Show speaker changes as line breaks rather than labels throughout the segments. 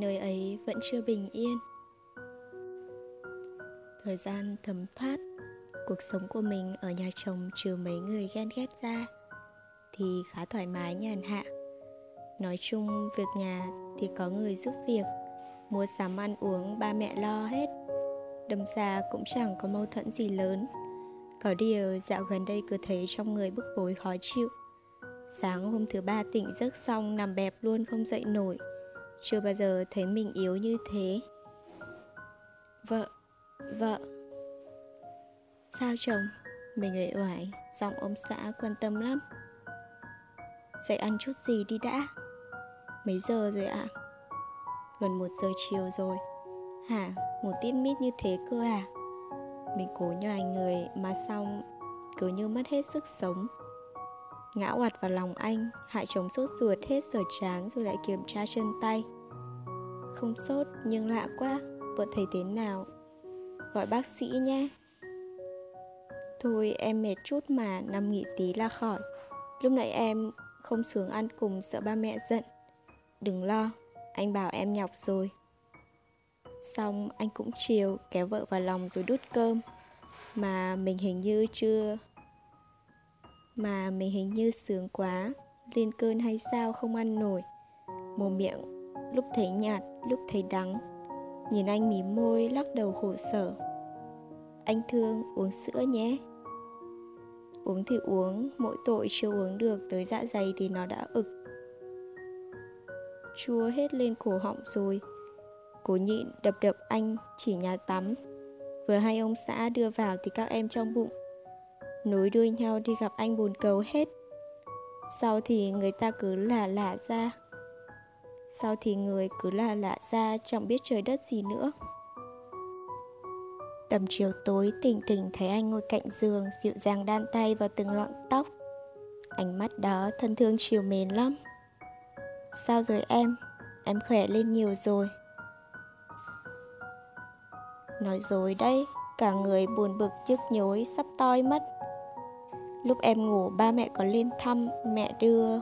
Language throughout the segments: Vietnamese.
nơi ấy vẫn chưa bình yên. Thời gian thấm thoát cuộc sống của mình ở nhà chồng trừ mấy người ghen ghét ra thì khá thoải mái nhàn hạ. Nói chung, việc nhà thì có người giúp việc, mua sắm ăn uống ba mẹ lo hết. Đâm ra cũng chẳng có mâu thuẫn gì lớn. Có điều dạo gần đây cứ thấy trong người bức bối khó chịu. Sáng hôm thứ ba tỉnh giấc xong nằm bẹp luôn không dậy nổi chưa bao giờ thấy mình yếu như thế. Vợ vợ. Sao chồng? Mình người oải, giọng ông xã quan tâm lắm. Dậy ăn chút gì đi đã. Mấy giờ rồi ạ? À? gần một giờ chiều rồi. Hả? Ngủ tít mít như thế cơ à? Mình cố nhòi người mà xong cứ như mất hết sức sống ngã oặt vào lòng anh, hại chồng sốt ruột hết sở chán rồi lại kiểm tra chân tay. Không sốt, nhưng lạ quá, vợ thấy thế nào? Gọi bác sĩ nhé. Thôi, em mệt chút mà, nằm nghỉ tí là khỏi. Lúc nãy em không xuống ăn cùng sợ ba mẹ giận. Đừng lo, anh bảo em nhọc rồi. Xong, anh cũng chiều, kéo vợ vào lòng rồi đút cơm. Mà mình hình như chưa mà mình hình như sướng quá. Lên cơn hay sao không ăn nổi. Mồm miệng, lúc thấy nhạt, lúc thấy đắng. Nhìn anh mím môi, lắc đầu khổ sở. Anh thương, uống sữa nhé. Uống thì uống, mỗi tội chưa uống được, tới dạ dày thì nó đã ực. Chua hết lên cổ họng rồi. Cố nhịn, đập đập anh, chỉ nhà tắm. Vừa hai ông xã đưa vào thì các em trong bụng nối đuôi nhau đi gặp anh bồn cầu hết. Sau thì người ta cứ là lạ ra. Sau thì người cứ là lạ ra, chẳng biết trời đất gì nữa. Tầm chiều tối, tỉnh tỉnh thấy anh ngồi cạnh giường, dịu dàng đan tay vào từng lọn tóc. Ánh mắt đó thân thương chiều mến lắm. Sao rồi em? Em khỏe lên nhiều rồi. Nói dối đây cả người buồn bực nhức nhối, sắp toi mất lúc em ngủ, ba mẹ có lên thăm, mẹ đưa.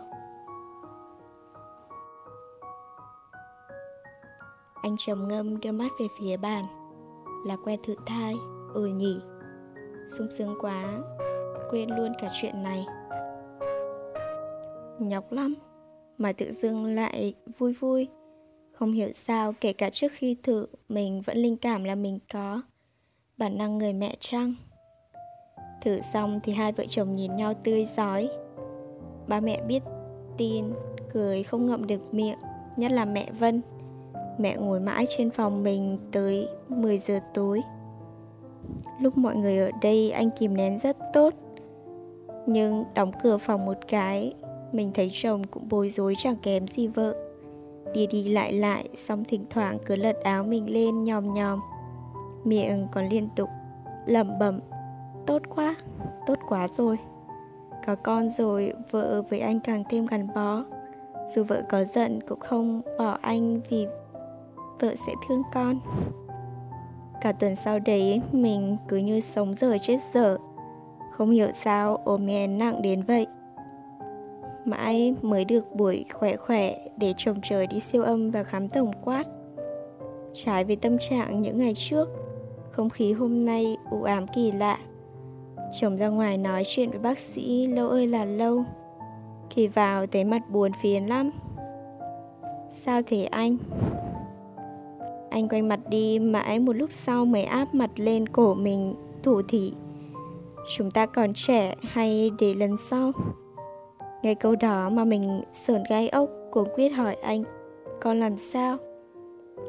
Anh trầm ngâm đưa mắt về phía bàn là que thử thai ừ nhỉ. Sung sướng quá, quên luôn cả chuyện này. Nhọc lắm, mà tự dưng lại vui vui. Không hiểu sao, kể cả trước khi thử, mình vẫn linh cảm là mình có. Bản năng người mẹ trăng thử xong thì hai vợ chồng nhìn nhau tươi giói. Ba mẹ biết tin, cười không ngậm được miệng, nhất là mẹ vân. Mẹ ngồi mãi trên phòng mình tới 10 giờ tối. Lúc mọi người ở đây, anh kìm nén rất tốt. Nhưng đóng cửa phòng một cái, mình thấy chồng cũng bối rối chẳng kém gì vợ. Đi đi lại lại, xong thỉnh thoảng cứ lật áo mình lên nhòm nhòm. Miệng còn liên tục, lẩm bẩm tốt quá tốt quá rồi. Có con rồi vợ với anh càng thêm gắn bó. Dù vợ có giận cũng không bỏ anh vì vợ sẽ thương con. Cả tuần sau đấy mình cứ như sống dở chết dở. Không hiểu sao ốm em nặng đến vậy. Mãi mới được buổi khỏe khỏe để chồng trời đi siêu âm và khám tổng quát. Trái với tâm trạng những ngày trước, không khí hôm nay u ám kỳ lạ. Chồng ra ngoài nói chuyện với bác sĩ, lâu ơi là lâu. Khi vào thấy mặt buồn phiền lắm. Sao thế anh? Anh quay mặt đi, mãi một lúc sau mới áp mặt lên cổ mình, thủ thị. Chúng ta còn trẻ, hay để lần sau? Nghe câu đó mà mình sờn gai ốc, cuống quyết hỏi anh, Con làm sao?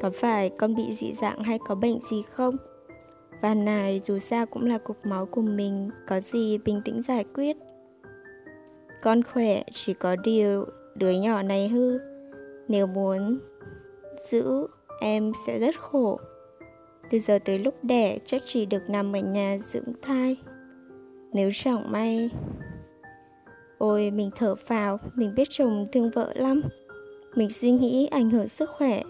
Có phải con bị dị dạng hay có bệnh gì không? Và này dù sao cũng là cục máu của mình Có gì bình tĩnh giải quyết. Con khỏe chỉ có điều đứa nhỏ này hư. Nếu muốn giữ em sẽ rất khổ. Từ giờ tới lúc đẻ chắc chỉ được nằm ở nhà dưỡng thai. Nếu chẳng may Ôi mình thở phào, mình biết chồng thương vợ lắm. Mình suy nghĩ ảnh hưởng sức khỏe.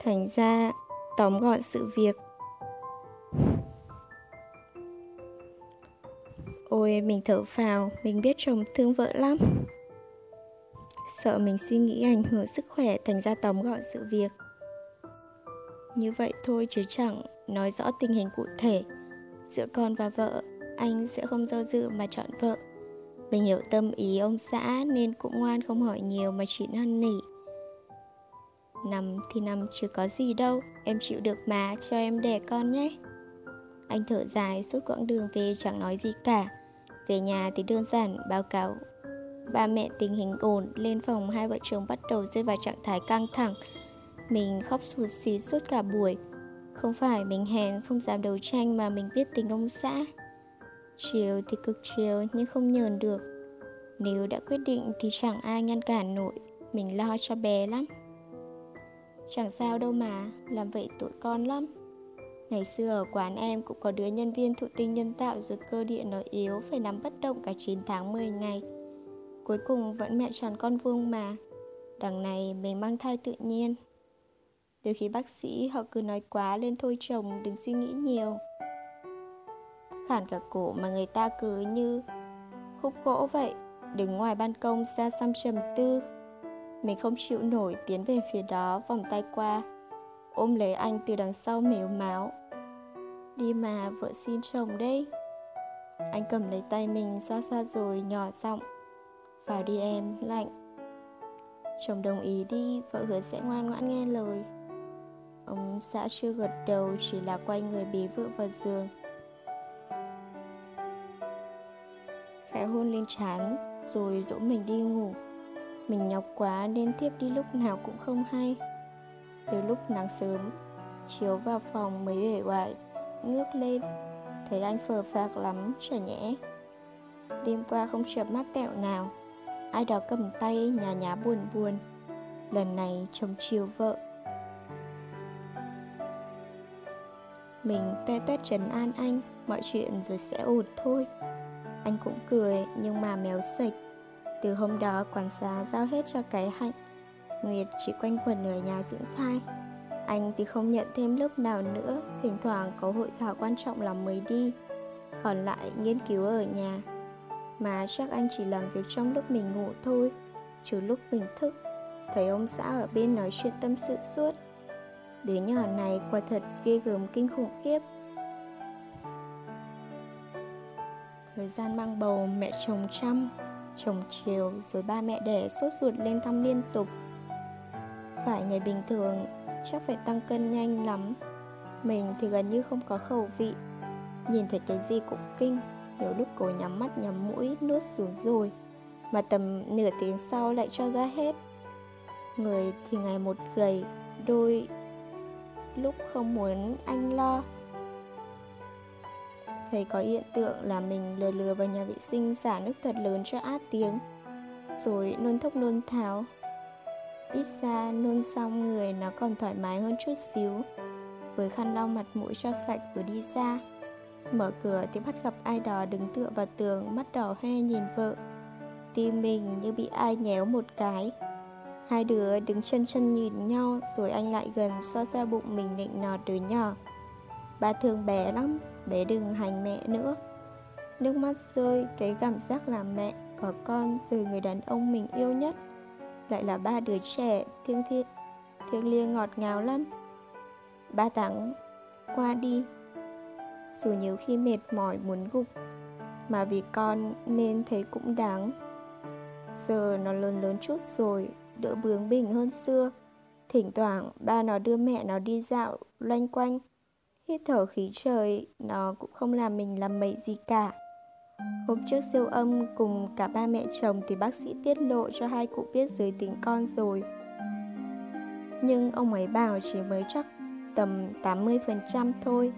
Thành ra tóm gọn sự việc Ôi mình thở phào, mình biết chồng thương vợ lắm sợ mình suy nghĩ ảnh hưởng sức khỏe thành ra tóm gọn sự việc. Như vậy thôi chứ chẳng nói rõ tình hình cụ thể. Giữa con và vợ, anh sẽ không do dự mà chọn vợ. Mình hiểu tâm ý ông xã nên cũng ngoan không hỏi nhiều mà chỉ năn nỉ. Nằm thì nằm chứ có gì đâu, em chịu được mà, cho em đẻ con nhé. Anh thở dài suốt quãng đường về chẳng nói gì cả. Về nhà thì đơn giản báo cáo. Ba mẹ tình hình ổn lên phòng hai vợ chồng bắt đầu rơi vào trạng thái căng thẳng. Mình khóc sụt xì suốt cả buổi. Không phải mình hèn không dám đấu tranh mà mình biết tình ông xã. Chiều thì cực chiều nhưng không nhờn được. Nếu đã quyết định thì chẳng ai ngăn cản nổi. Mình lo cho bé lắm chẳng sao đâu mà làm vậy tội con lắm Ngày xưa ở quán em cũng có đứa nhân viên thụ tinh nhân tạo rồi cơ địa nó yếu phải nằm bất động cả 9 tháng 10 ngày. Cuối cùng vẫn mẹ tròn con vuông mà. Đằng này mình mang thai tự nhiên. Từ khi bác sĩ họ cứ nói quá lên thôi chồng đừng suy nghĩ nhiều. Khản cả cổ mà người ta cứ như khúc gỗ vậy, đứng ngoài ban công xa xăm trầm tư. Mình không chịu nổi tiến về phía đó vòng tay qua, ôm lấy anh từ đằng sau mếu máu. Đi mà, vợ xin chồng đấy. Anh cầm lấy tay mình xoa xoa rồi nhỏ giọng, vào đi em, lạnh. Chồng đồng ý đi, vợ hứa sẽ ngoan ngoãn nghe lời. Ông xã chưa gật đầu, chỉ là quay người bế vợ vào giường. Khẽ hôn lên trán, rồi dỗ mình đi ngủ mình nhọc quá nên tiếp đi lúc nào cũng không hay. Từ lúc nắng sớm, chiếu vào phòng mới uể oải, ngước lên, thấy anh phờ phạc lắm, chả nhẽ. Đêm qua không chợp mắt tẹo nào, ai đó cầm tay nhà nhá buồn buồn. Lần này chồng chiều vợ. Mình toe toét trấn an anh, mọi chuyện rồi sẽ ổn thôi. Anh cũng cười, nhưng mà méo sạch từ hôm đó quản xá giao hết cho cái hạnh. Nguyệt chỉ quanh quẩn ở nhà dưỡng thai. Anh thì không nhận thêm lớp nào nữa, Thỉnh thoảng có hội thảo quan trọng lắm mới đi. Còn lại nghiên cứu ở nhà. Mà chắc anh chỉ làm việc trong lúc mình ngủ thôi, Trừ lúc mình thức. Thấy ông xã ở bên nói chuyện tâm sự suốt. Đứa nhỏ này quả thật ghê gớm kinh khủng khiếp. Thời gian mang bầu mẹ chồng chăm. Chồng chiều rồi ba mẹ đẻ sốt ruột lên thăm liên tục. Phải ngày bình thường, chắc phải tăng cân nhanh lắm. Mình thì gần như không có khẩu vị. Nhìn thấy cái gì cũng kinh, nhiều lúc cố nhắm mắt nhắm mũi, nuốt xuống rồi, mà tầm nửa tiếng sau lại cho ra hết. Người thì ngày một gầy, đôi lúc không muốn anh lo thấy có hiện tượng là mình lừa lừa vào nhà vệ sinh xả nước thật lớn cho át tiếng. Rồi nôn thốc nôn tháo. Ít ra nôn xong người nó còn thoải mái hơn chút xíu. Với khăn lau mặt mũi cho sạch rồi đi ra. Mở cửa thì bắt gặp ai đó đứng tựa vào tường, Mắt đỏ hoe nhìn vợ. Tim mình như bị ai nhéo một cái. Hai đứa đứng chân chân nhìn nhau, Rồi anh lại gần xoa xoa bụng mình nịnh nọt đứa nhỏ. Ba thương bé lắm. Bé đừng hành mẹ nữa. Nước mắt rơi, Cái cảm giác là mẹ Có con rồi người đàn ông mình yêu nhất. Lại là ba đứa trẻ, thiêng thiêng thiêng liêng ngọt ngào lắm. Ba tháng qua đi. Dù nhiều khi mệt mỏi muốn gục, mà vì con nên thấy cũng đáng. Giờ nó lớn lớn chút rồi, đỡ bướng bỉnh hơn xưa. Thỉnh thoảng ba nó đưa mẹ nó đi dạo loanh quanh hít thở khí trời nó cũng không làm mình làm mậy gì cả Hôm trước siêu âm cùng cả ba mẹ chồng thì bác sĩ tiết lộ cho hai cụ biết giới tính con rồi. Nhưng ông ấy bảo chỉ mới chắc tầm 80% thôi,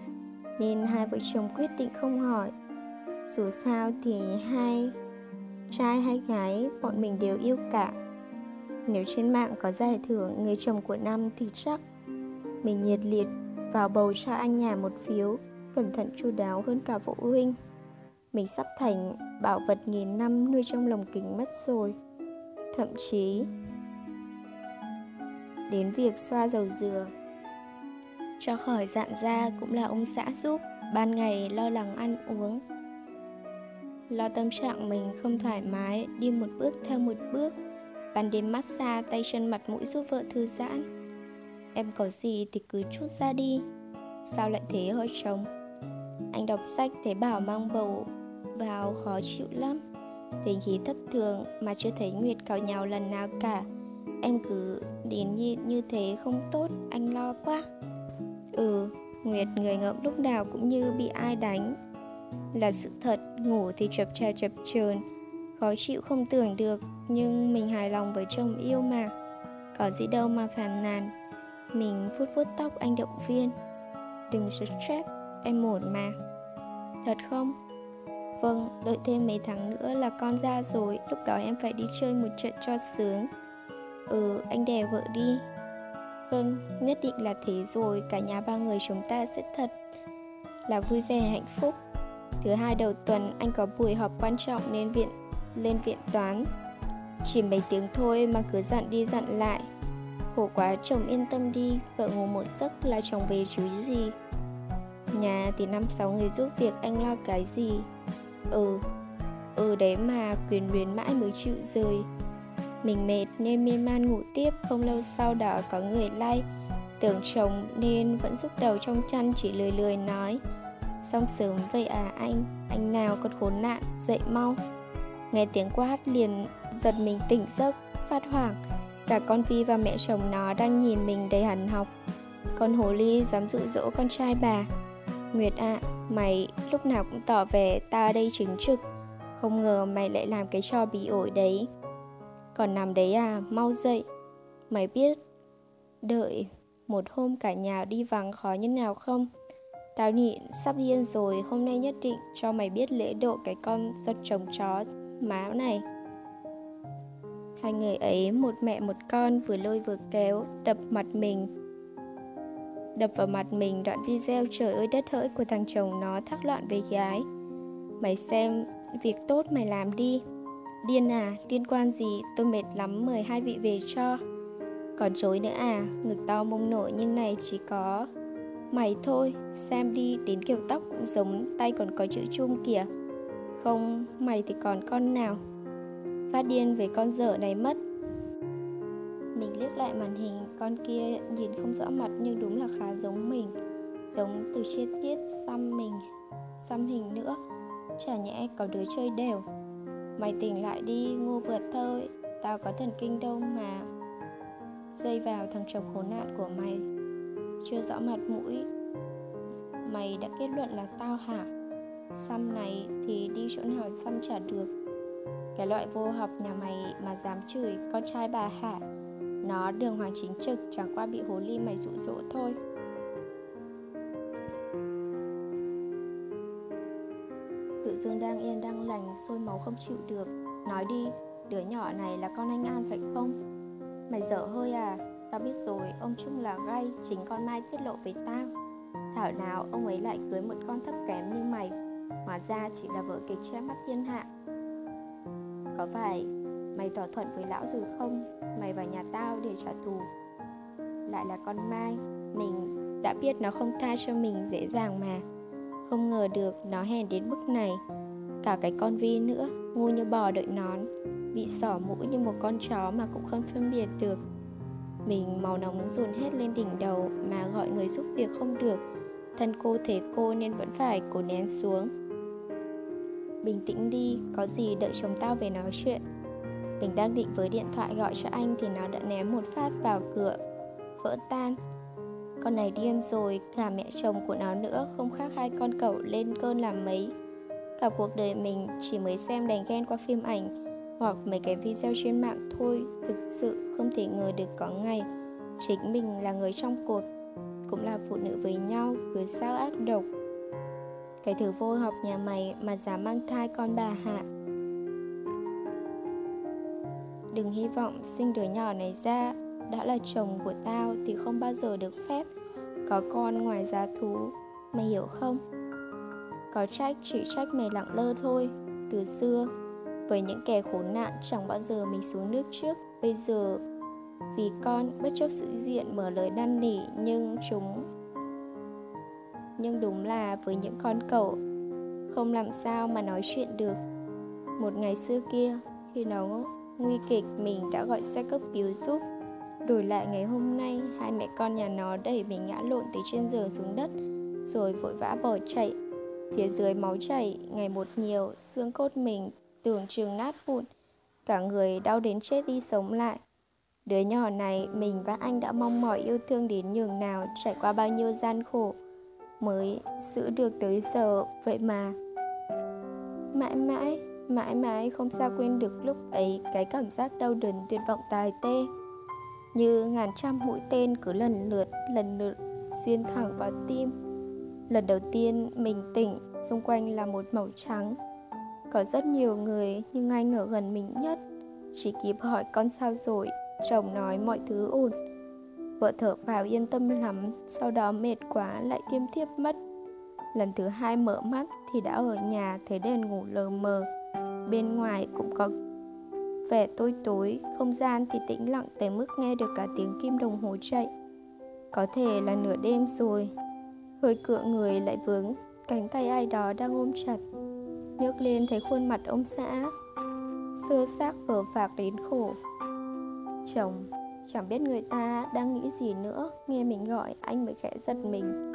nên hai vợ chồng quyết định không hỏi. Dù sao thì hai trai hay gái bọn mình đều yêu cả. Nếu trên mạng có giải thưởng người chồng của năm thì chắc mình nhiệt liệt vào bầu cho anh nhà một phiếu, cẩn thận chu đáo hơn cả phụ huynh. Mình sắp thành bảo vật nghìn năm nuôi trong lồng kính mất rồi. Thậm chí đến việc xoa dầu dừa. Cho khỏi dạn da cũng là ông xã giúp ban ngày lo lắng ăn uống. Lo tâm trạng mình không thoải mái đi một bước theo một bước. Ban đêm massage tay chân mặt mũi giúp vợ thư giãn. Em có gì thì cứ chút ra đi. Sao lại thế hỡi chồng? Anh đọc sách thấy bảo mang bầu vào khó chịu lắm. Tình khí thất thường mà chưa thấy Nguyệt cào nhau lần nào cả. Em cứ đến như, như thế không tốt, anh lo quá. Ừ, Nguyệt người ngợm lúc nào cũng như bị ai đánh. Là sự thật, ngủ thì chập chà chập chờn. Khó chịu không tưởng được Nhưng mình hài lòng với chồng yêu mà. Có gì đâu mà phàn nàn. Mình vuốt vuốt tóc anh động viên. Đừng stress, em ổn mà. Thật không? Vâng, đợi thêm mấy tháng nữa là con ra rồi Lúc đó em phải đi chơi một trận cho sướng. Ừ, anh đè vợ đi. Vâng, nhất định là thế rồi Cả nhà ba người chúng ta sẽ thật Là vui vẻ hạnh phúc. Thứ hai đầu tuần anh có buổi họp quan trọng nên viện lên viện toán. Chỉ mấy tiếng thôi mà cứ dặn đi dặn lại. Khổ quá, chồng yên tâm đi, Vợ ngủ một giấc là chồng về chứ gì. Nhà thì năm sáu người giúp việc, anh lo cái gì? Ừ Ừ đấy mà, quyền luyến mãi mới chịu rời. Mình mệt nên miên man ngủ tiếp, Không lâu sau đó có người like. Tưởng chồng nên vẫn giúp đầu trong chăn, chỉ lười lười nói. Xong sớm vậy à anh Anh nào còn khốn nạn, Dậy mau. Nghe tiếng quát liền, giật mình tỉnh giấc, Phát hoảng. Cả con Vi và mẹ chồng nó đang nhìn mình đầy hằn học. Con hồ ly dám dụ dỗ con trai bà. Nguyệt ạ, à, mày lúc nào cũng tỏ vẻ ta đây chính trực. Không ngờ mày lại làm cái trò bị ổi đấy. Còn nằm đấy à, mau dậy. Mày biết Đợi một hôm cả nhà đi vắng khó như nào không? Tao nhịn sắp điên rồi Hôm nay nhất định cho mày biết lễ độ cái con giật chồng chó máu này. Hai người ấy một mẹ một con vừa lôi vừa kéo Đập mặt mình. Đập vào mặt mình đoạn video trời ơi đất hỡi của thằng chồng nó thắc loạn với gái. Mày xem việc tốt mày làm đi. Điên à, liên quan gì, tôi mệt lắm mời hai vị về cho. Còn chối nữa à, ngực to mông nổi như này chỉ có. Mày thôi, xem đi, đến kiểu tóc cũng giống, tay còn có chữ chung kìa. Không, mày thì còn con nào? Phát điên về con dở này mất. Mình liếc lại màn hình, con kia nhìn không rõ mặt nhưng đúng là khá giống mình Giống từ chi tiết xăm mình, xăm hình nữa. Chả nhẽ có đứa chơi đều. Mày tỉnh lại đi, ngu vượt thôi Tao có thần kinh đâu mà. Dây vào thằng chồng khốn nạn của mày. Chưa rõ mặt mũi. Mày đã kết luận là tao hả? Xăm này thì đi chỗ nào xăm chả được cái loại vô học nhà mày mà dám chửi con trai bà hả? Nó đường hoàng chính trực chẳng qua bị hồ ly mày dụ dỗ thôi. Tự dưng đang yên đang lành sôi máu không chịu được. Nói đi đứa nhỏ này là con anh an phải không? Mày dở hơi à? Tao biết rồi, ông Trung là gay, chính con Mai tiết lộ với tao. Thảo nào ông ấy lại cưới một con thấp kém như mày? Hóa ra chỉ là vợ kịch che mắt thiên hạ. Có phải mày thỏa thuận với lão rồi không? Mày vào nhà tao để trả thù. Lại là con Mai. Mình đã biết nó không tha cho mình dễ dàng mà. Không ngờ được nó hèn đến mức này. Cả cái con Vi nữa, Ngu như bò đợi nón, Bị sỏ mũi như một con chó mà cũng không phân biệt được. Mình màu nóng dồn hết lên đỉnh đầu mà gọi người giúp việc không được. Thân cô thế cô nên vẫn phải cố nén xuống. Bình tĩnh đi, có gì đợi chồng tao về nói chuyện. Mình đang định với điện thoại gọi cho anh thì nó đã ném một phát vào cửa Vỡ tan. Con này điên rồi, cả mẹ chồng của nó nữa không khác hai con cậu lên cơn làm mấy. Cả cuộc đời mình chỉ mới xem đánh ghen qua phim ảnh hoặc mấy cái video trên mạng thôi thực sự không thể ngờ được có ngày chính mình là người trong cuộc cũng là phụ nữ với nhau cứ sao ác độc cái thứ vô học nhà mày mà dám mang thai con bà hạ đừng hy vọng sinh đứa nhỏ này ra đã là chồng của tao thì không bao giờ được phép có con ngoài giá thú. Mày hiểu không? Có trách chỉ trách mày lặng lơ thôi. Từ xưa, với những kẻ khốn nạn chẳng bao giờ mình xuống nước trước. Bây giờ, vì con bất chấp sự diện mở lời năn nỉ Nhưng chúng nhưng đúng là với những con cậu Không làm sao mà nói chuyện được Một ngày xưa kia Khi nó nguy kịch mình đã gọi xe cấp cứu giúp. Đổi lại ngày hôm nay, hai mẹ con nhà nó đẩy mình ngã lộn từ trên giường xuống đất, rồi vội vã bỏ chạy. Phía dưới máu chảy, ngày một nhiều, xương cốt mình tưởng chừng nát vụn. Cả người đau đến chết đi sống lại. Đứa nhỏ này, mình và anh đã mong mỏi yêu thương đến nhường nào, trải qua bao nhiêu gian khổ, mới giữ được tới giờ, vậy mà. Mãi mãi, mãi mãi không sao quên được lúc ấy cái cảm giác đau đớn tuyệt vọng tài tê. Như ngàn trăm mũi tên cứ lần lượt lần lượt xuyên thẳng vào tim. Lần đầu tiên mình tỉnh xung quanh là một màu trắng. Có rất nhiều người nhưng anh ở gần mình nhất. Chỉ kịp hỏi con sao rồi chồng nói mọi thứ ổn vợ thở vào yên tâm lắm, sau đó mệt quá lại tiêm thiếp mất. Lần thứ hai mở mắt thì đã ở nhà thấy đèn ngủ lờ mờ. Bên ngoài cũng có vẻ tối tối, không gian thì tĩnh lặng tới mức nghe được cả tiếng kim đồng hồ chạy. Có thể là nửa đêm rồi. Hơi cựa người lại vướng, cánh tay ai đó đang ôm chặt. Nhấc lên thấy khuôn mặt ông xã, sơ xác vờ phạc đến khổ. Chồng chẳng biết người ta đang nghĩ gì nữa. Nghe mình gọi, anh mới khẽ giật mình.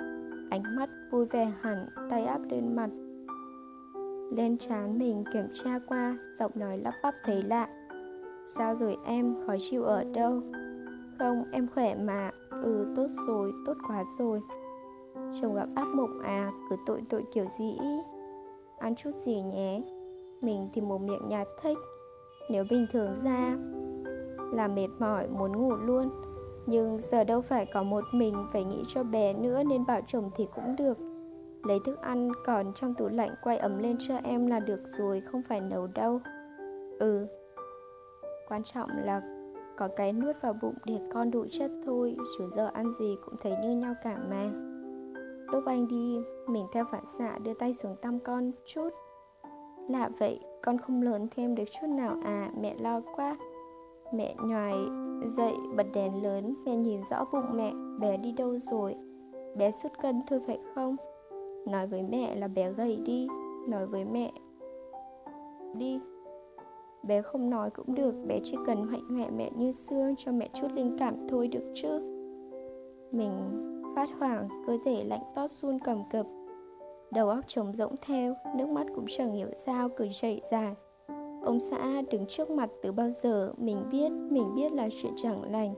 Ánh mắt vui vẻ hẳn, tay áp lên mặt. Lên trán mình kiểm tra qua, giọng nói lắp bắp thấy lạ. Sao rồi em? Khó chịu ở đâu? Không, em khỏe mà. Ừ tốt rồi, tốt quá rồi. Chồng gặp ác mộng à? Cứ tội tội kiểu gì? Ăn chút gì nhé? Mình thì một miệng nhạt thích nếu bình thường ra là mệt mỏi, muốn ngủ luôn. Nhưng giờ đâu phải có một mình phải nghĩ cho bé nữa nên bảo chồng thì cũng được. Lấy thức ăn còn trong tủ lạnh quay ấm lên cho em là được rồi, không phải nấu đâu. Ừ quan trọng là có cái nuốt vào bụng để con đủ chất thôi, chứ giờ ăn gì cũng thấy như nhau cả mà. Lúc anh đi, mình theo phản xạ đưa tay xuống tăm con chút. Lạ vậy, con không lớn thêm được chút nào à mẹ lo quá mẹ nhoài dậy bật đèn lớn, mẹ nhìn rõ bụng mẹ, bé đi đâu rồi? Bé sút cân thôi phải không? Nói với mẹ là bé gầy đi. Nói với mẹ, đi. Bé không nói cũng được, bé chỉ cần hạnh mẹ mẹ như xưa cho mẹ chút linh cảm thôi được chứ. Mình phát hoảng, cơ thể lạnh toát run cầm cập. Đầu óc trống rỗng theo, nước mắt cũng chẳng hiểu sao cứ chảy dài ông xã đứng trước mặt từ bao giờ mình biết mình biết là chuyện chẳng lành.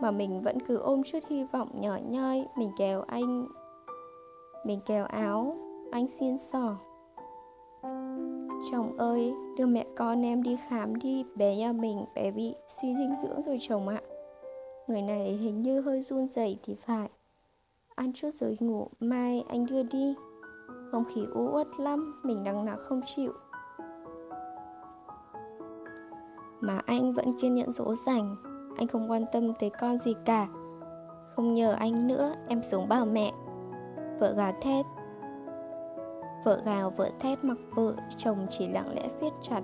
Mà mình vẫn cứ ôm chút hy vọng nhỏ nhoi, mình kéo anh, mình kéo áo, anh xin sỏ chồng ơi, đưa mẹ con em đi khám đi, bé nhà mình, bé bị suy dinh dưỡng rồi chồng ạ. Người này hình như hơi run rẩy thì phải. Ăn chút rồi ngủ, mai anh đưa đi. Không khí u uất lắm, mình đằng nào không chịu. Mà anh vẫn kiên nhẫn dỗ dành. Anh không quan tâm tới con gì cả. Không nhờ anh nữa, em xuống bảo mẹ. Vợ gào thét. Vợ gào vợ thét mặc vợ, chồng chỉ lặng lẽ siết chặt.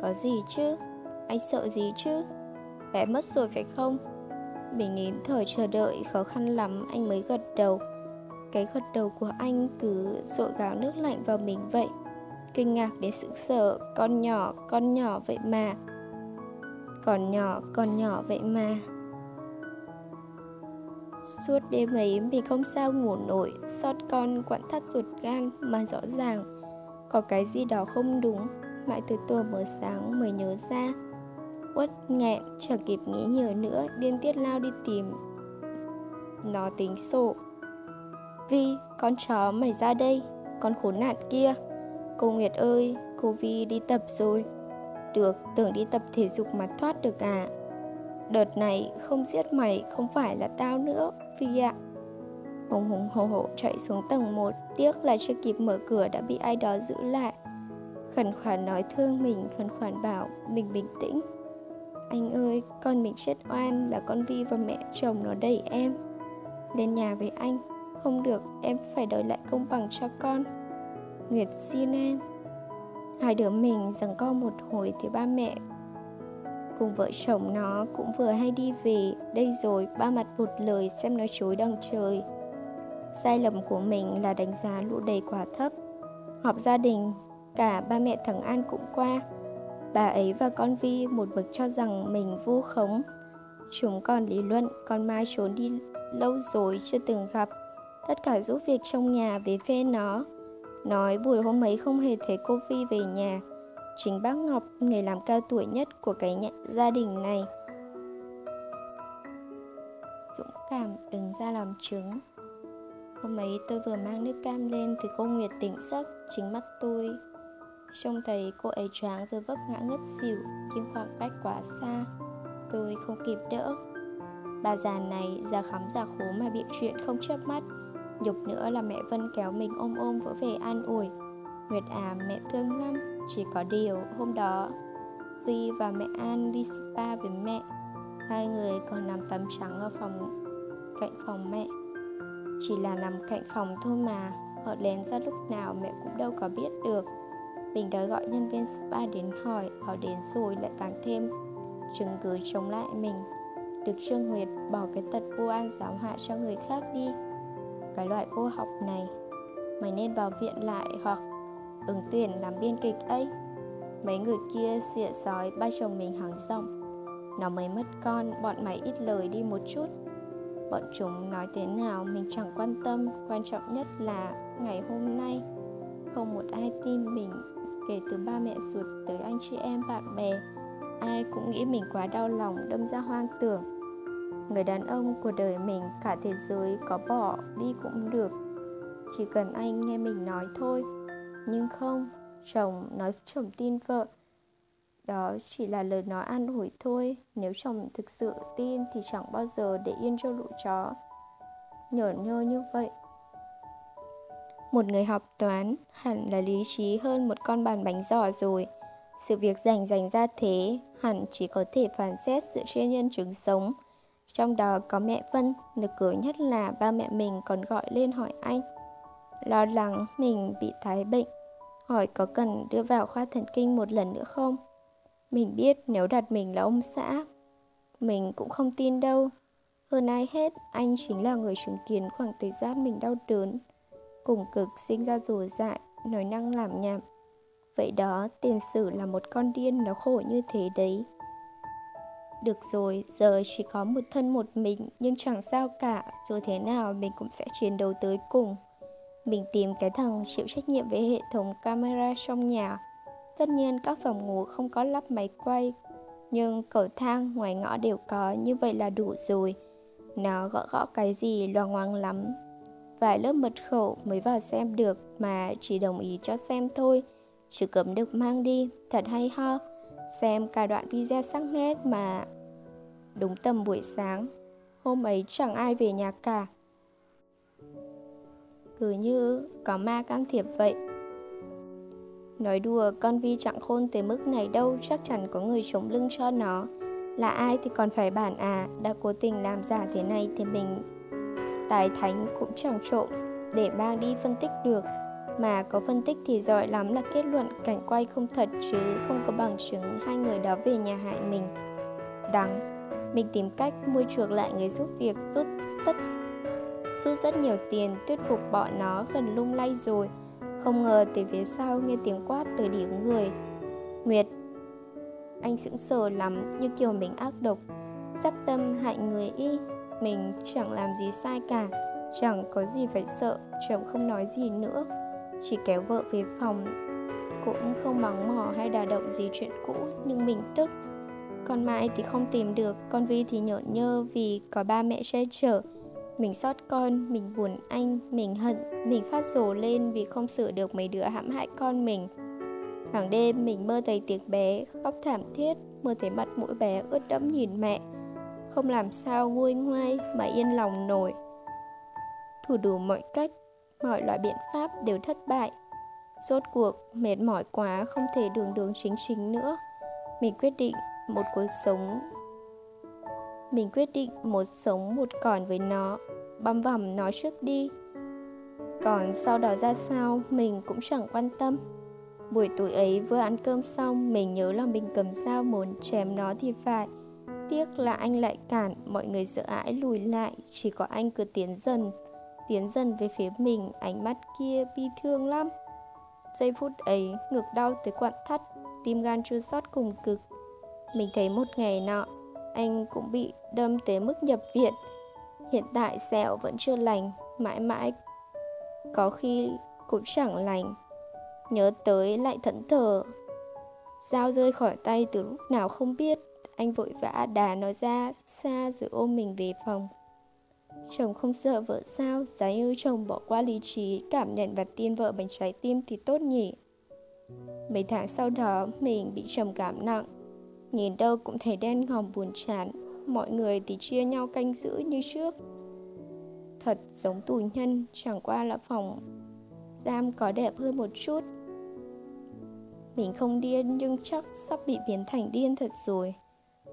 Có gì chứ? Anh sợ gì chứ? Bé mất rồi phải không? Mình nín thở chờ đợi, khó khăn lắm, anh mới gật đầu. Cái gật đầu của anh cứ dội gáo nước lạnh vào mình vậy. Kinh ngạc đến sững sờ con nhỏ con nhỏ vậy mà còn nhỏ còn nhỏ vậy mà. Suốt đêm ấy mình không sao ngủ nổi Xót con quặn thắt ruột gan Mà rõ ràng Có cái gì đó không đúng. Mãi từ tua mở sáng mới nhớ ra. Uất nghẹn Chẳng kịp nghĩ nhiều nữa Điên tiết lao đi tìm. Nó tính sổ. Vi, con chó mày ra đây Con khốn nạn kia. Cô Nguyệt ơi, cô Vi đi tập rồi. Được, tưởng đi tập thể dục mà thoát được à? Đợt này không giết mày không phải là tao nữa Phi ạ. Hùng hùng hồ hộ chạy xuống tầng 1 Tiếc là chưa kịp mở cửa đã bị ai đó giữ lại. Khẩn khoản nói thương mình Khẩn khoản bảo mình bình tĩnh. Anh ơi con mình chết oan Là con Vi và mẹ chồng nó đẩy em Lên nhà với anh. Không được em phải đòi lại công bằng cho con. Nguyệt xin em. Hai đứa mình rằng co một hồi thì ba mẹ cùng vợ chồng nó cũng vừa hay đi về đây rồi, ba mặt một lời xem nó chối đằng trời sai lầm của mình là đánh giá lũ đầy quá thấp họp gia đình, cả ba mẹ thằng an cũng qua Bà ấy và con Vi một mực cho rằng mình vô khống. Chúng còn lý luận, con Mai trốn đi lâu rồi chưa từng gặp. Tất cả giúp việc trong nhà về phê nó. Nói buổi hôm ấy không hề thấy cô Vi về nhà. Chính bác Ngọc, người làm cao tuổi nhất của cái nhà, gia đình này. Dũng cảm đứng ra làm chứng. Hôm ấy tôi vừa mang nước cam lên thì cô Nguyệt tỉnh giấc, chính mắt tôi Trông thấy cô ấy choáng rồi vấp ngã ngất xỉu Nhưng khoảng cách quá xa Tôi không kịp đỡ Bà già này già khám già khố mà bị chuyện không chớp mắt Nhục nữa là mẹ Vân kéo mình ôm ôm vỗ về an ủi. Nguyệt à mẹ thương lắm, Chỉ có điều hôm đó, Vi và mẹ An đi spa với mẹ. Hai người còn nằm tắm trắng ở phòng, cạnh phòng mẹ. Chỉ là nằm cạnh phòng thôi mà, Họ lén ra lúc nào mẹ cũng đâu có biết được. Mình đã gọi nhân viên spa đến hỏi, Họ đến rồi lại càng thêm Chứng cứ chống lại mình. Được Trương Nguyệt bỏ cái tật vô an giáo hạ cho người khác đi. Cái loại vô học này Mày nên vào viện lại hoặc ứng tuyển làm biên kịch ấy. Mấy người kia xịa sói ba chồng mình hàng rộng Nó mới mất con, bọn mày ít lời đi một chút. Bọn chúng nói thế nào mình chẳng quan tâm Quan trọng nhất là ngày hôm nay Không một ai tin mình kể từ ba mẹ ruột tới anh chị em bạn bè. Ai cũng nghĩ mình quá đau lòng đâm ra hoang tưởng người đàn ông của đời mình cả thế giới có bỏ đi cũng được. Chỉ cần anh nghe mình nói thôi. Nhưng không, chồng nói chồng tin vợ. Đó chỉ là lời nói an ủi thôi. Nếu chồng thực sự tin thì chẳng bao giờ để yên cho lũ chó. Nhở nhơ như vậy. Một người học toán hẳn là lý trí hơn một con bàn bánh giò rồi. Sự việc rành rành ra thế, hẳn chỉ có thể phán xét dựa trên nhân chứng sống. Trong đó có mẹ Vân, nực cười nhất là ba mẹ mình còn gọi lên hỏi anh. Lo lắng mình bị thái bệnh, hỏi có cần đưa vào khoa thần kinh một lần nữa không? Mình biết nếu đặt mình là ông xã, mình cũng không tin đâu. Hơn ai hết, anh chính là người chứng kiến khoảng thời gian mình đau đớn cùng cực sinh ra rùa dại, nói năng làm nhảm. Vậy đó, tiền sử là một con điên nó khổ như thế đấy. Được rồi, giờ chỉ có một thân một mình, nhưng chẳng sao cả, dù thế nào mình cũng sẽ chiến đấu tới cùng. Mình tìm cái thằng chịu trách nhiệm về hệ thống camera trong nhà. Tất nhiên các phòng ngủ không có lắp máy quay, nhưng cầu thang ngoài ngõ đều có, như vậy là đủ rồi. Nó gõ gõ cái gì loang ngoang lắm, vài lớp mật khẩu mới vào xem được mà chỉ đồng ý cho xem thôi chứ cấm được mang đi thật hay ho xem cả đoạn video sắc nét mà đúng tầm buổi sáng. Hôm ấy chẳng ai về nhà cả. Cứ như có ma can thiệp vậy. Nói đùa, con vi chẳng khôn tới mức này đâu, chắc chắn có người chống lưng cho nó. Là ai thì còn phải bản à đã cố tình làm giả thế này thì mình, tài thánh cũng chẳng trộm để mang đi phân tích được mà có phân tích thì giỏi lắm là kết luận cảnh quay không thật chứ không có bằng chứng hai người đó về nhà hại mình. Đắng, mình tìm cách mua chuộc lại người giúp việc rút tất, rút rất nhiều tiền, thuyết phục bọn nó gần lung lay rồi. Không ngờ từ phía sau nghe tiếng quát từ điểm người. Nguyệt, anh sững sờ lắm như kiểu mình ác độc. Sắp tâm hại người y, mình chẳng làm gì sai cả, Chẳng có gì phải sợ Chồng không nói gì nữa. Chỉ kéo vợ về phòng Cũng không mắng mỏ hay đà động gì chuyện cũ Nhưng mình tức. Con Mai thì không tìm được Con Vi thì nhợn nhơ vì có ba mẹ che chở. Mình xót con, mình buồn anh, mình hận Mình phát rồ lên vì không xử được mấy đứa hãm hại con mình. Hàng đêm mình mơ thấy tiếng bé khóc thảm thiết Mơ thấy mặt mũi bé ướt đẫm nhìn mẹ. Không làm sao nguôi ngoai mà yên lòng nổi. Thử đủ mọi cách mọi loại biện pháp đều thất bại. Rốt cuộc mệt mỏi quá không thể đường đường chính chính nữa. Mình quyết định một cuộc sống. Mình quyết định một sống một còn với nó. Băm vằm nó trước đi. Còn sau đó ra sao mình cũng chẳng quan tâm. Buổi tối ấy vừa ăn cơm xong mình nhớ là mình cầm dao muốn chém nó thì phải. Tiếc là anh lại cản, mọi người sợ hãi lùi lại, chỉ có anh cứ tiến dần, tiến dần về phía mình, ánh mắt kia bi thương lắm. Giây phút ấy, ngực đau tới quặn thắt, tim gan chua xót cùng cực. Mình thấy một ngày nọ, anh cũng bị đâm tới mức nhập viện. Hiện tại sẹo vẫn chưa lành, mãi mãi có khi cũng chẳng lành. Nhớ tới lại thẫn thờ. Dao rơi khỏi tay từ lúc nào không biết, anh vội vã đá nó ra xa rồi ôm mình về phòng. Chồng không sợ vợ sao, giá như chồng bỏ qua lý trí, cảm nhận và tin vợ bằng trái tim thì tốt nhỉ. Mấy tháng sau đó, mình bị trầm cảm nặng. Nhìn đâu cũng thấy đen ngòm buồn chán, mọi người thì chia nhau canh giữ như trước. Thật giống tù nhân, chẳng qua là phòng giam có đẹp hơn một chút. Mình không điên nhưng chắc sắp bị biến thành điên thật rồi.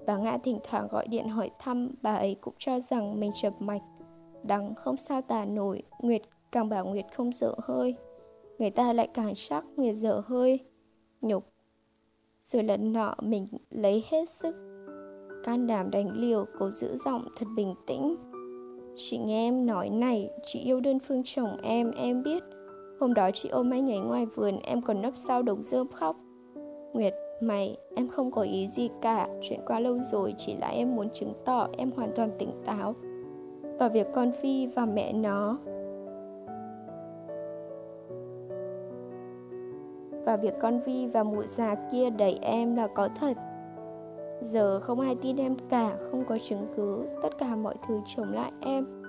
Bà Nga thỉnh thoảng gọi điện hỏi thăm, bà ấy cũng cho rằng mình chập mạch đắng không sao tả nổi, Nguyệt càng bảo Nguyệt không dở hơi. Người ta lại càng sắc Nguyệt dở hơi. Nhục. Rồi lần nọ mình lấy hết sức. Can đảm đánh liều, Cố giữ giọng thật bình tĩnh. Chị nghe em nói này, Chị yêu đơn phương chồng em Em biết. Hôm đó chị ôm anh ấy ngoài vườn, Em còn nấp sau đống rơm khóc. Nguyệt, mày, em không có ý gì cả. Chuyện qua lâu rồi, Chỉ là em muốn chứng tỏ em hoàn toàn tỉnh táo và việc con Phi và mẹ nó và việc con Vi và mụ già kia đẩy em là có thật. Giờ không ai tin em cả, không có chứng cứ, tất cả mọi thứ chống lại em.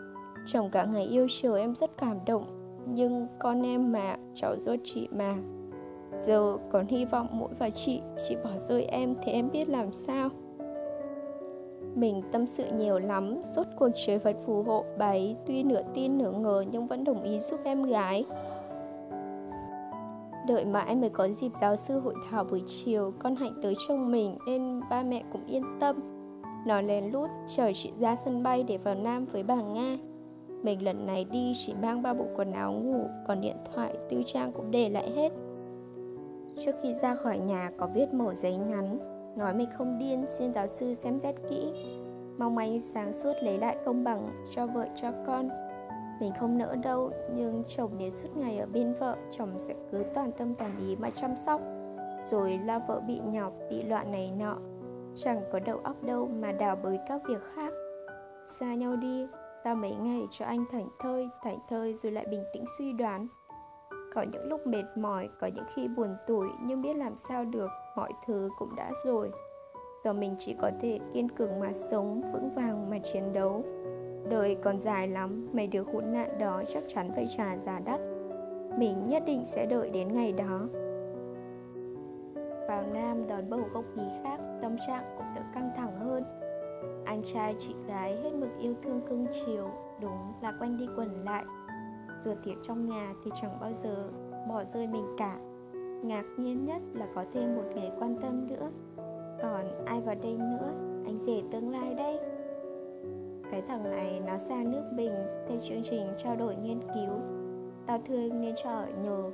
Chồng cả ngày yêu chiều em rất cảm động, nhưng con em mà, cháu ruột chị mà. Giờ còn hy vọng mỗi và chị, chị bỏ rơi em thì em biết làm sao. Mình tâm sự nhiều lắm, rốt cuộc trời Phật phù hộ bà ấy tuy nửa tin nửa ngờ nhưng vẫn đồng ý giúp em gái. Đợi mãi mới có dịp giáo sư hội thảo buổi chiều, con Hạnh tới trông mình nên ba mẹ cũng yên tâm. Nó lén lút chờ chị ra sân bay để vào Nam với bà Nga. Mình lần này đi chỉ mang ba bộ quần áo ngủ, còn điện thoại, tư trang cũng để lại hết. Trước khi ra khỏi nhà có viết mẩu giấy nhắn Nói mình không điên, xin giáo sư xem xét kỹ. Mong anh sáng suốt lấy lại công bằng cho vợ cho con. Mình không nỡ đâu, nhưng chồng nếu suốt ngày ở bên vợ Chồng sẽ cứ toàn tâm toàn ý mà chăm sóc. Rồi la vợ bị nhọc, bị loạn này nọ. Chẳng có đầu óc đâu mà đào bới các việc khác. Xa nhau đi, sao mấy ngày cho anh thảnh thơi, thảnh thơi rồi lại bình tĩnh suy đoán có những lúc mệt mỏi, có những khi buồn tủi nhưng biết làm sao được, mọi thứ cũng đã rồi. Giờ mình chỉ có thể kiên cường mà sống, vững vàng mà chiến đấu. Đời còn dài lắm, mấy đứa khốn nạn đó chắc chắn phải trả giá đắt. Mình nhất định sẽ đợi đến ngày đó. Vào Nam đón bầu không khí khác, tâm trạng cũng đỡ căng thẳng hơn. Anh trai chị gái hết mực yêu thương cưng chiều, đúng là quanh đi quẩn lại, rửa tiệc trong nhà thì chẳng bao giờ bỏ rơi mình cả. Ngạc nhiên nhất là có thêm một người quan tâm nữa. Còn ai vào đây nữa? Anh rể tương lai đây. Cái thằng này nó sang nước bình theo chương trình trao đổi nghiên cứu. Tao thương nên cho ở nhờ.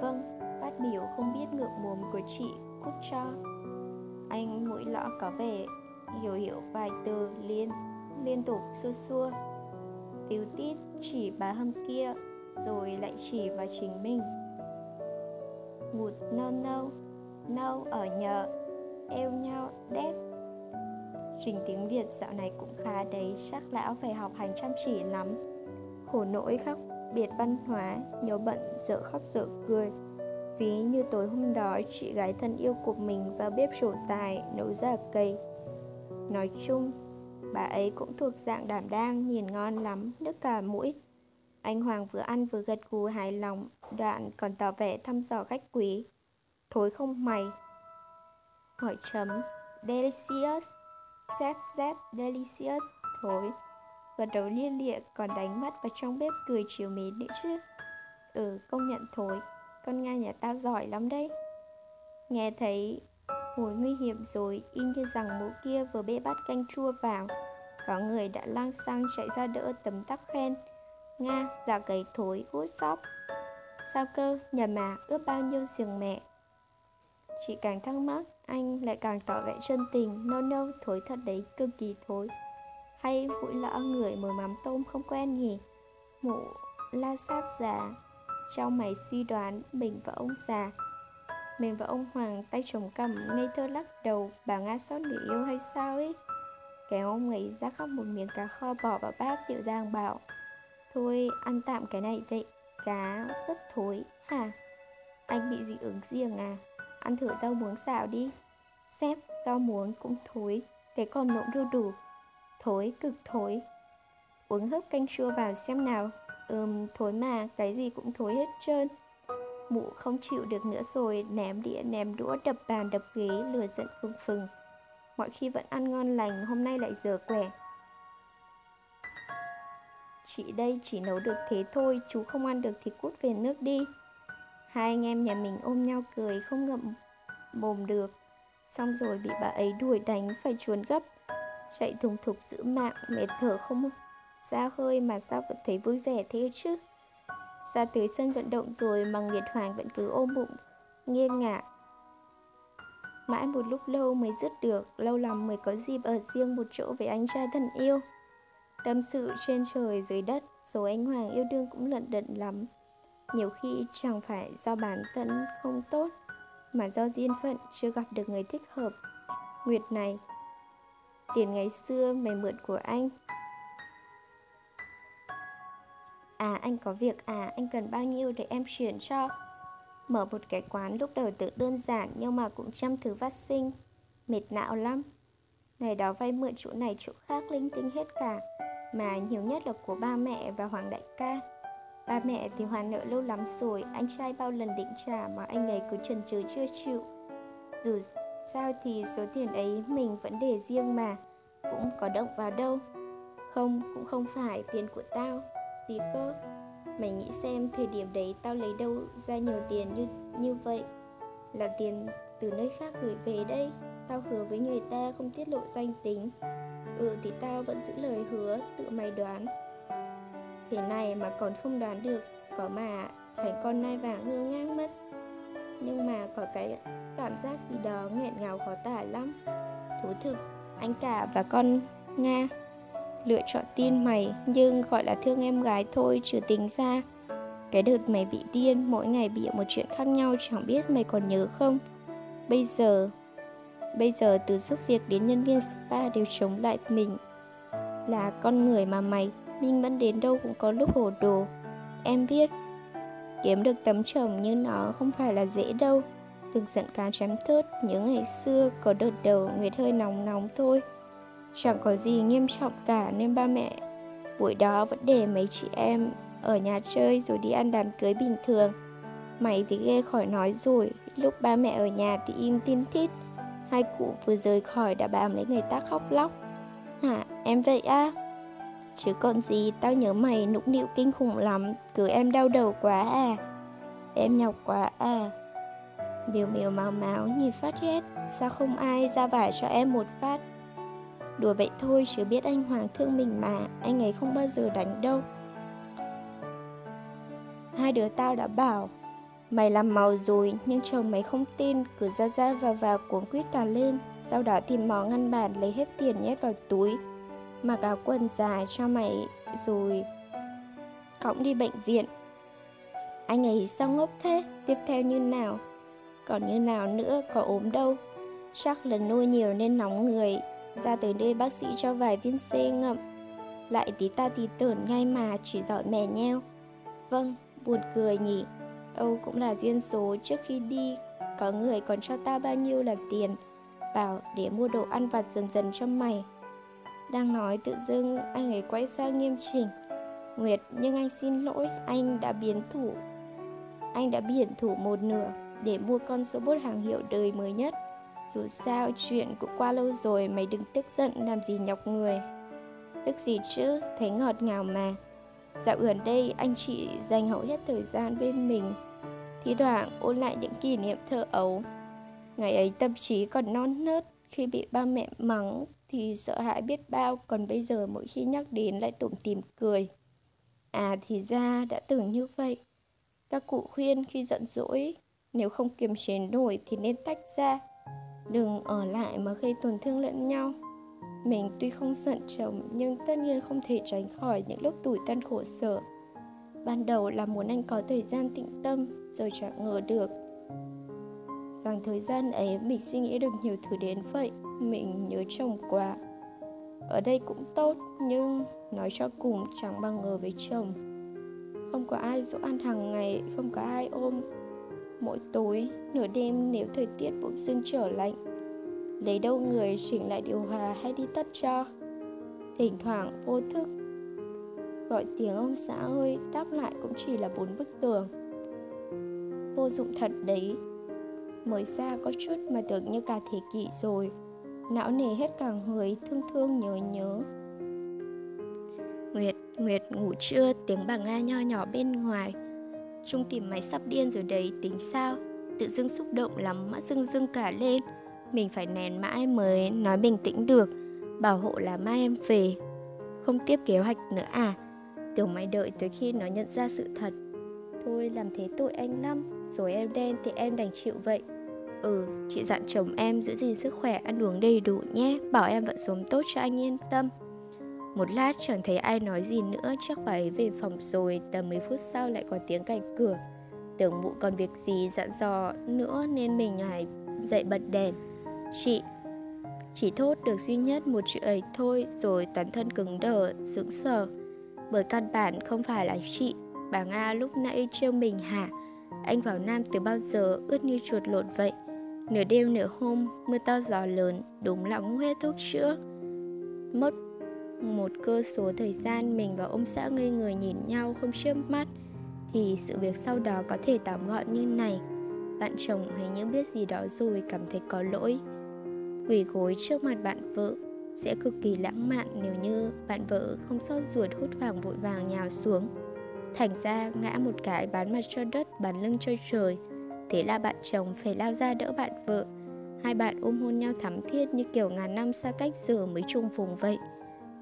Vâng phát biểu không biết ngượng mồm của chị cút cho. Anh mũi lõ có vẻ hiểu hiểu vài từ liên liên tục xua xua tiếu tít chỉ bà hâm kia, rồi lại chỉ vào chính mình một no no no ở nhờ, eo nhau, đét. Trình tiếng việt dạo này cũng khá đấy, chắc lão phải học hành chăm chỉ lắm. Khổ nỗi khác biệt văn hóa, nhớ bận, dở khóc, dở cười. Ví như tối hôm đó, chị gái thân yêu của mình vào bếp trổ tài, nấu ra cây. Nói chung Bà ấy cũng thuộc dạng đảm đang, nhìn ngon lắm, nước cả mũi. Anh Hoàng vừa ăn vừa gật gù hài lòng, đoạn còn tỏ vẻ thăm dò khách quý. Thối không mày? Hỏi chấm, delicious, zep zep, delicious, thối. Gật đầu lia lịa còn đánh mắt vào trong bếp cười chiều mến nữa chứ. Ừ, công nhận thối, con Nga nhà tao giỏi lắm đấy. Nghe thấy Mùi nguy hiểm rồi, y như rằng mũ kia vừa bê bát canh chua vào. Có người đã lang sang chạy ra đỡ tấm tắc khen. Nga, già gầy thối, út sóc. Sao cơ, nhà mà, ướp bao nhiêu giường mẹ. Chị càng thắc mắc, anh lại càng tỏ vẻ chân tình, no no, thối thật đấy, cực kỳ thối. Hay mũi lõ người mời mắm tôm không quen nhỉ? Mụ la sát già, trong mày suy đoán mình và ông già Mình và ông Hoàng tay chồng cầm ngây thơ lắc đầu Bà nga xót người yêu hay sao ấy Kéo ông ấy ra khóc một miếng cá kho bỏ vào bát dịu dàng bảo, Thôi, ăn tạm cái này vậy, Cá rất thối. Hả? Anh bị dị ứng riêng à? Ăn thử rau muống xào đi. Xếp rau muống cũng thối Thế còn nộm đu đủ. Thối, cực thối. Uống hớp canh chua vào xem nào. Ừm, thối mà, cái gì cũng thối hết trơn. Mụ không chịu được nữa rồi, Ném đĩa, ném đũa đập bàn đập ghế Lừa giận phừng phừng. Mọi khi vẫn ăn ngon lành Hôm nay lại dở quẻ Chị đây chỉ nấu được thế thôi Chú không ăn được thì cút về nước đi. Hai anh em nhà mình ôm nhau cười Không ngậm mồm được. Xong rồi bị bà ấy đuổi đánh Phải chuồn gấp. Chạy thùng thục giữ mạng Mệt thở không ra hơi mà sao vẫn thấy vui vẻ thế chứ? Ra tới sân vận động rồi mà Nguyệt Hoàng vẫn cứ ôm bụng, nghiêng ngả. Mãi một lúc lâu mới dứt được, lâu lắm mới có dịp ở riêng một chỗ với anh trai thân yêu. Tâm sự trên trời dưới đất, số anh Hoàng yêu đương cũng lận đận lắm. Nhiều khi chẳng phải do bản thân không tốt, mà do duyên phận chưa gặp được người thích hợp. Nguyệt này, tiền ngày xưa mày mượn của anh, À anh có việc à, anh cần bao nhiêu để em chuyển cho Mở một cái quán lúc đầu tự đơn giản nhưng mà cũng trăm thứ phát sinh. Mệt não lắm. Ngày đó vay mượn chỗ này chỗ khác linh tinh hết cả Mà nhiều nhất là của ba mẹ và Hoàng đại ca. Ba mẹ thì hoàn nợ lâu lắm rồi Anh trai bao lần định trả mà anh ấy cứ chần chừ chưa chịu. Dù sao thì số tiền ấy mình vẫn để riêng mà Cũng có động vào đâu. Không, cũng không phải tiền của tao. Gì cơ? Mày nghĩ xem, thời điểm đấy tao lấy đâu ra nhiều tiền như như vậy? Là tiền từ nơi khác gửi về đây. Tao hứa với người ta không tiết lộ danh tính. Ừ thì tao vẫn giữ lời hứa, Tự mày đoán. Thế này mà còn không đoán được, Có mà thành con nai vàng ngơ ngang mất. Nhưng mà có cái cảm giác gì đó nghẹn ngào khó tả lắm. Thú thực, Anh cả và con Nga lựa chọn tin mày, nhưng gọi là thương em gái thôi, trừ tính ra. Cái đợt mày bị điên, mỗi ngày bị một chuyện khác nhau, chẳng biết mày còn nhớ không? Bây giờ bây giờ từ giúp việc đến nhân viên spa đều chống lại mình là con người mà mày. Minh mẫn đến đâu cũng có lúc hồ đồ. Em biết, kiếm được tấm chồng như nó không phải là dễ đâu. Đừng giận cá chém thớt, nhớ ngày xưa có đợt đầu nguyệt hơi nóng nóng thôi. Chẳng có gì nghiêm trọng cả nên ba mẹ buổi đó vẫn để mấy chị em ở nhà chơi rồi đi ăn đám cưới bình thường. Mày thì ghê khỏi nói rồi, lúc ba mẹ ở nhà thì im tin thít. Hai cụ vừa rời khỏi đã bám lấy người ta khóc lóc. Hả, em vậy á? Chứ còn gì, tao nhớ mày nũng nịu kinh khủng lắm, cứ em đau đầu quá à. Em nhọc quá à. Miều miều máu máu nhìn phát ghét, sao không ai ra vải cho em một phát Đùa vậy thôi chứ biết anh Hoàng thương mình mà, Anh ấy không bao giờ đánh đâu. Hai đứa tao đã bảo, Mày làm màu rồi, nhưng chồng mày không tin, Cứ ra ra vào vào cuốn quýt cả lên, Sau đó tìm mò ngăn bàn lấy hết tiền nhét vào túi, Mặc áo quần dài cho mày rồi Cõng đi bệnh viện. Anh ấy sao ngốc thế? Tiếp theo như nào? Còn như nào nữa, có ốm đâu? Chắc là nuôi nhiều nên nóng người ra tới đây bác sĩ cho vài viên C ngậm. Lại tí ta tí tưởng ngay mà chỉ giỏi mè nheo. Vâng, buồn cười nhỉ. Âu cũng là duyên số trước khi đi Có người còn cho ta bao nhiêu là tiền? Bảo để mua đồ ăn vặt dần dần cho mày. Đang nói tự dưng anh ấy quay sang nghiêm chỉnh. Nguyệt nhưng anh xin lỗi Anh đã biến thủ. Anh đã biển thủ một nửa Để mua con robot hàng hiệu đời mới nhất dù sao, chuyện cũng qua lâu rồi, Mày đừng tức giận, làm gì nhọc người. Tức gì chứ, Thấy ngọt ngào mà. Dạo gần đây, anh chị dành hầu hết thời gian bên mình Thì thoảng ôn lại những kỷ niệm thơ ấu. Ngày ấy tâm trí còn non nớt, Khi bị ba mẹ mắng Thì sợ hãi biết bao, Còn bây giờ mỗi khi nhắc đến lại tủm tìm cười. À thì ra đã từng như vậy. Các cụ khuyên khi giận dỗi, Nếu không kiềm chế nổi thì nên tách ra đừng ở lại mà gây tổn thương lẫn nhau. Mình tuy không giận chồng, nhưng tất nhiên không thể tránh khỏi những lúc tủi thân khổ sở. Ban đầu là muốn anh có thời gian tĩnh tâm, rồi chẳng ngờ được. Rằng thời gian ấy, mình suy nghĩ được nhiều thứ đến vậy, mình nhớ chồng quá. Ở đây cũng tốt, nhưng nói cho cùng chẳng bằng ngờ với chồng. Không có ai dỗ ăn hàng ngày, không có ai ôm mỗi tối nửa đêm nếu thời tiết bỗng dưng trở lạnh. Lấy đâu người chỉnh lại điều hòa hay đi tắt cho? Thỉnh thoảng vô thức. Gọi tiếng ông xã ơi đáp lại cũng chỉ là bốn bức tường. Vô dụng thật đấy. Mới ra có chút mà tưởng như cả thế kỷ rồi. Não nề hết cả người thương thương nhớ nhớ. Nguyệt, Nguyệt ngủ chưa? Tiếng bà Nga nho nhỏ bên ngoài. Trung tìm máy sắp điên rồi đấy tính sao? Tự dưng xúc động lắm mà dưng dưng cả lên. Mình phải nén mãi mới nói bình tĩnh được Bảo hộ là mai em về. Không tiếp kế hoạch nữa à? Tưởng mày đợi tới khi nó nhận ra sự thật. Thôi làm thế tội anh lắm Rồi em đen thì em đành chịu vậy. Ừ, chị dặn chồng em giữ gìn sức khỏe, ăn uống đầy đủ nhé Bảo em vẫn sống tốt cho anh yên tâm. Một lát chẳng thấy ai nói gì nữa Chắc bà ấy về phòng rồi Tầm mấy phút sau lại có tiếng cạnh cửa. Tưởng mụ còn việc gì dặn dò nữa Nên mình hãy dậy bật đèn. Chị Chỉ thốt được duy nhất một chữ ấy thôi Rồi toàn thân cứng đờ, sững sờ. Bởi căn bản không phải là chị Bà Nga lúc nãy trêu mình hả? Anh vào Nam từ bao giờ ướt như chuột lột vậy? Nửa đêm nửa hôm, mưa to gió lớn, đúng là không hết thuốc chữa. Mất một cơ số thời gian mình và ông xã ngây người nhìn nhau không chớp mắt, thì sự việc sau đó có thể tóm gọn như này. Bạn chồng hình như biết gì đó rồi cảm thấy có lỗi. Quỳ gối trước mặt bạn vợ sẽ cực kỳ lãng mạn nếu như bạn vợ không sót ruột hút hoảng vội vàng nhào xuống. Thành ra ngã một cái bán mặt cho đất, bán lưng cho trời. Thế là bạn chồng phải lao ra đỡ bạn vợ. Hai bạn ôm hôn nhau thắm thiết như kiểu ngàn năm xa cách giờ mới chung vùng vậy.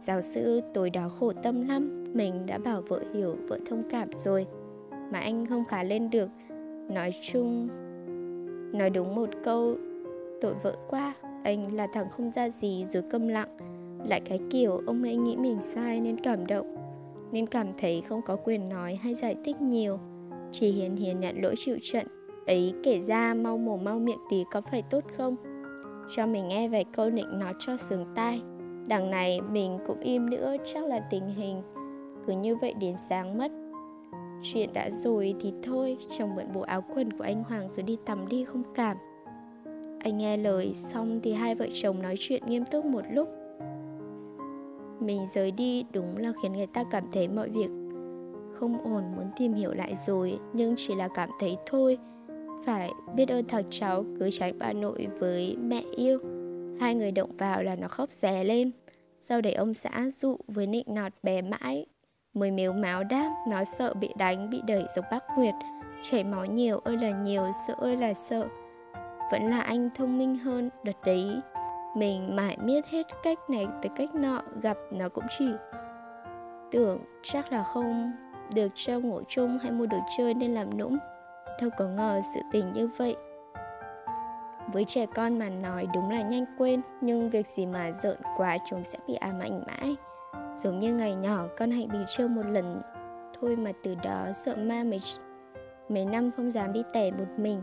Giáo sư tối đó khổ tâm lắm. Mình đã bảo vợ hiểu, vợ thông cảm rồi. Mà anh không khá lên được. Nói chung Nói đúng một câu Tội vợ quá. Anh là thằng không ra gì rồi câm lặng. Lại cái kiểu ông ấy nghĩ mình sai nên cảm động. Nên cảm thấy không có quyền nói hay giải thích nhiều. Chỉ hiền hiền nhận lỗi chịu trận. Ấy kể ra mau mồm mau miệng tí có phải tốt không? Cho mình nghe vài câu định nói cho sướng tai đằng này mình cũng im nữa, chắc là tình hình cứ như vậy đến sáng mất. Chuyện đã rồi thì thôi, chồng mượn bộ áo quần của anh hoàng rồi đi tắm đi, không cảm. Anh nghe lời xong thì hai vợ chồng nói chuyện nghiêm túc một lúc. Mình rời đi đúng là khiến người ta cảm thấy mọi việc không ổn, muốn tìm hiểu lại rồi, nhưng chỉ là cảm thấy thôi. Phải biết ơn thằng cháu, cứ tránh bà nội với mẹ yêu. Hai người động vào là nó khóc rè lên. Sau đấy ông xã dụ với nịnh nọt bé mãi. Mới mếu máu đáp Nó sợ bị đánh, bị đẩy giống bác Nguyệt. Chảy máu nhiều ơi là nhiều, sợ ơi là sợ. Vẫn là anh thông minh hơn Đợt đấy. Mình mãi miết hết cách này tới cách nọ Gặp nó cũng chỉ Tưởng chắc là không được cho ngủ chung hay mua đồ chơi nên làm nũng. Đâu có ngờ sự tình như vậy với trẻ con mà nói đúng là nhanh quên, nhưng việc gì mà giận quá chúng sẽ bị ám ảnh mãi. Giống như ngày nhỏ, con hạnh bị trêu một lần thôi mà từ đó sợ ma mấy mấy năm không dám đi tẻ một mình.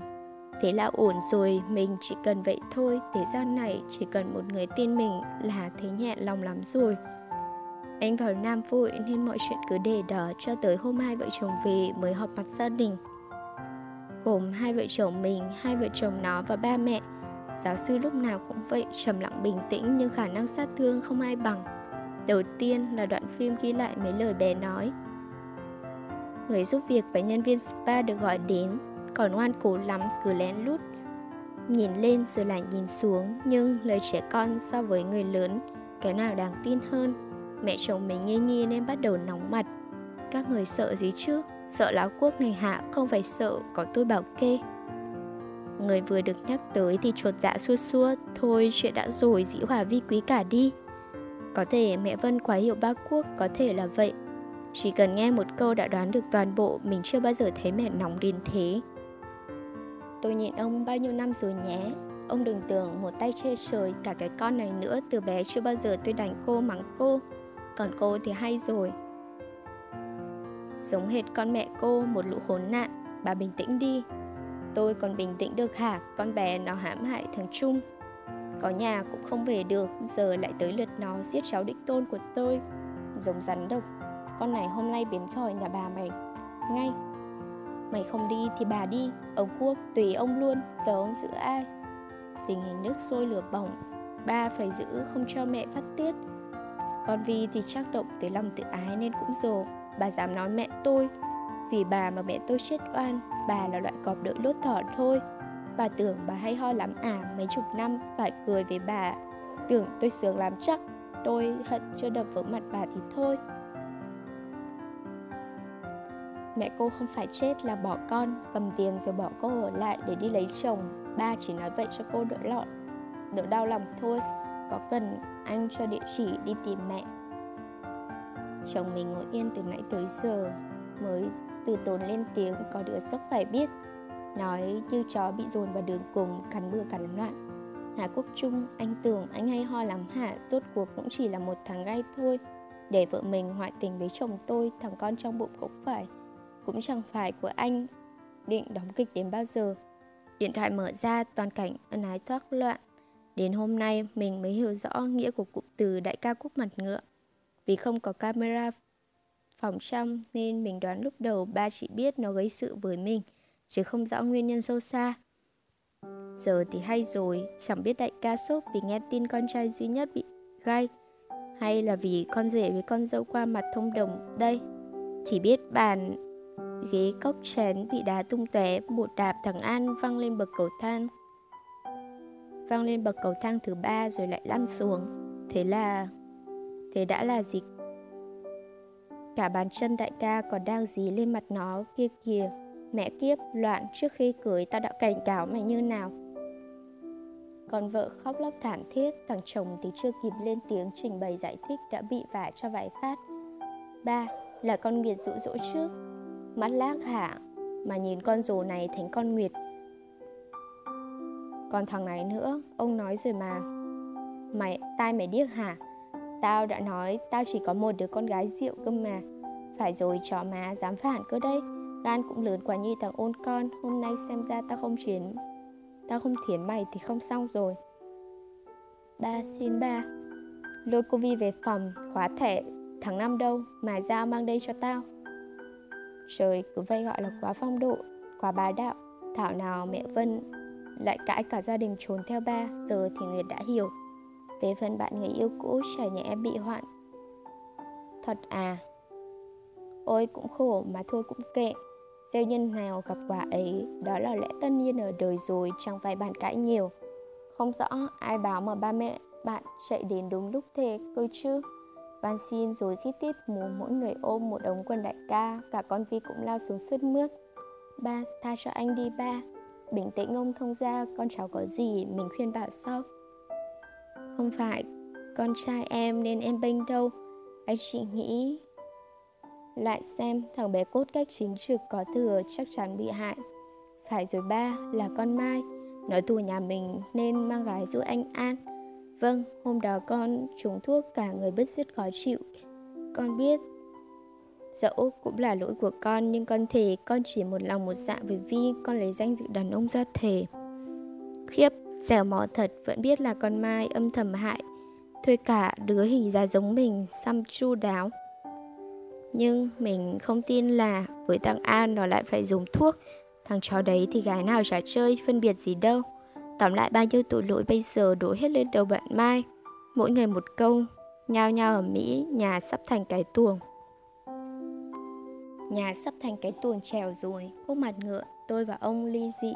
Thế là ổn rồi, mình chỉ cần vậy thôi. Thế gian này chỉ cần một người tin mình là thấy nhẹ lòng lắm rồi. Anh vào nam vội nên mọi chuyện cứ để đó cho tới hôm hai vợ chồng về mới họp mặt gia đình gồm hai vợ chồng mình, hai vợ chồng nó và ba mẹ. Giáo sư lúc nào cũng vậy, trầm lặng bình tĩnh nhưng khả năng sát thương không ai bằng. Đầu tiên là đoạn phim ghi lại mấy lời bé nói. Người giúp việc và nhân viên spa được gọi đến, còn ngoan cố lắm cứ lén lút. Nhìn lên rồi lại nhìn xuống, nhưng lời trẻ con so với người lớn, cái nào đáng tin hơn. Mẹ chồng mình nghi nghi nên bắt đầu nóng mặt. Các người sợ gì chứ? Sợ lão quốc này hạ không phải sợ, có tôi bảo kê. Người vừa được nhắc tới thì chuột dạ xua xua, Thôi, chuyện đã rồi, dĩ hòa vi quý cả đi. Có thể mẹ Vân quá hiểu ba quốc, Có thể là vậy. Chỉ cần nghe một câu đã đoán được toàn bộ, Mình chưa bao giờ thấy mẹ nóng đến thế. Tôi nhìn ông bao nhiêu năm rồi nhé. Ông đừng tưởng một tay che trời, cả cái con này nữa, Từ bé chưa bao giờ tôi đánh cô, mắng cô. Còn cô thì hay rồi. Giống hệt con mẹ cô một lũ khốn nạn, Bà bình tĩnh đi. Tôi còn bình tĩnh được hả? Con bé nó hãm hại thằng Trung. Có nhà cũng không về được, Giờ lại tới lượt nó giết cháu đích tôn của tôi. Giống rắn độc. Con này hôm nay biến khỏi nhà bà mày. Ngay. Mày không đi thì bà đi. Ông Quốc tùy ông luôn, Giờ ông giữ ai? Tình hình nước sôi lửa bỏng. Ba phải giữ không cho mẹ phát tiết. Con Vi thì chắc động tới lòng tự ái nên cũng rồ. Bà dám nói mẹ tôi. Vì bà mà mẹ tôi chết oan, Bà là loại cọp đợi lốt thỏ thôi. Bà tưởng bà hay ho lắm à Mấy chục năm, phải cười với bà. Tưởng tôi sướng lắm chắc, Tôi hận chưa đập vỡ mặt bà thì thôi. Mẹ cô không phải chết là bỏ con, Cầm tiền rồi bỏ cô ở lại để đi lấy chồng. Ba chỉ nói vậy cho cô đỡ lọt Đỡ đau lòng thôi. Có cần anh cho địa chỉ đi tìm mẹ Chồng mình ngồi yên từ nãy tới giờ Mới từ tốn lên tiếng có đứa sốc phải biết. Nói như chó bị dồn vào đường cùng Cắn bừa cắn loạn. Hà Quốc Trung, anh tưởng anh hay ho lắm hả? Rốt cuộc cũng chỉ là một thằng gai thôi. Để vợ mình ngoại tình với chồng tôi Thằng con trong bụng cũng phải. Cũng chẳng phải của anh. Định đóng kịch đến bao giờ? Điện thoại mở ra toàn cảnh ân ái thoát loạn. Đến hôm nay mình mới hiểu rõ nghĩa của cụm từ đại ca quốc mặt ngựa. Vì không có camera phòng trong nên mình đoán lúc đầu ba chỉ biết nó gây sự với mình chứ không rõ nguyên nhân sâu xa. Giờ thì hay rồi, chẳng biết đại ca sốt vì nghe tin con trai duy nhất bị gai hay là vì con rể với con dâu qua mặt thông đồng đây. Chỉ biết bàn ghế cốc chén bị đá tung tóe, một đạp thằng An văng lên bậc cầu thang. Văng lên bậc cầu thang thứ ba rồi lại lăn xuống. Thế là... Thế đã là gì? Cả bàn chân đại ca còn đang dí lên mặt nó kia kìa. Mẹ kiếp, loạn trước khi cưới tao đã cảnh cáo mày như nào? Con vợ khóc lóc thảm thiết Thằng chồng thì chưa kịp lên tiếng trình bày giải thích đã bị vả cho vài phát. Ba, là con Nguyệt dụ dỗ trước. Mắt lác hả Mà nhìn con rồ này thành con Nguyệt. Còn thằng này nữa, ông nói rồi mà. Mày, tai mày điếc hả? Tao đã nói, tao chỉ có một đứa con gái rượu cơ mà. Phải rồi, chó má dám phản cơ đấy. Gan cũng lớn quá như thằng ôn con. Hôm nay xem ra tao không chiến, Tao không thiến mày thì không xong rồi. Ba, xin ba. Lôi cô Vi về phòng, Khóa thẻ. Tháng năm đâu Mà dao mang đây cho tao? Trời, cứ vây gọi là quá phong độ, Quá bá đạo. Thảo nào mẹ Vân lại cãi cả gia đình trốn theo ba, Giờ thì Nguyệt đã hiểu về phần bạn người yêu cũ chả nhẽ em bị hoạn. Thật à? Ôi cũng khổ mà thôi cũng kệ. Gieo nhân nào gặp quả ấy Đó là lẽ tất nhiên ở đời rồi Chẳng phải bàn cãi nhiều. Không rõ ai báo mà ba mẹ bạn chạy đến đúng lúc thế cơ chứ. Van xin rồi xít tít mù mỗi người ôm một đống quần đại ca Cả con Vi cũng lao xuống sướt mướt. Ba, tha cho anh đi ba. Bình tĩnh ông thông ra Con cháu có gì mình khuyên bảo sau? Không phải con trai em nên em bênh đâu. Anh chị nghĩ Lại xem thằng bé cốt cách chính trực có thừa chắc chắn bị hại. Phải rồi ba là con Mai. Nói thù nhà mình nên mang gái giúp anh An. Vâng, hôm đó con trúng thuốc cả người bứt rứt khó chịu. Con biết Dẫu cũng là lỗi của con Nhưng con thề con chỉ một lòng một dạ Với Vi con lấy danh dự đàn ông ra thề. Khiếp. Dẻo mỏ thật vẫn biết là con Mai âm thầm hại. Thuê cả đứa hình dáng giống mình xăm chu đáo. Nhưng mình không tin là với thằng An nó lại phải dùng thuốc. Thằng chó đấy thì gái nào chả chơi, phân biệt gì đâu. Tóm lại bao nhiêu tội lỗi bây giờ đổ hết lên đầu bạn Mai. Mỗi người một câu, Nhao nhao ở Mỹ, nhà sắp thành cái tuồng. Nhà sắp thành cái tuồng trèo rồi Khúc mặt ngựa, tôi và ông ly dị.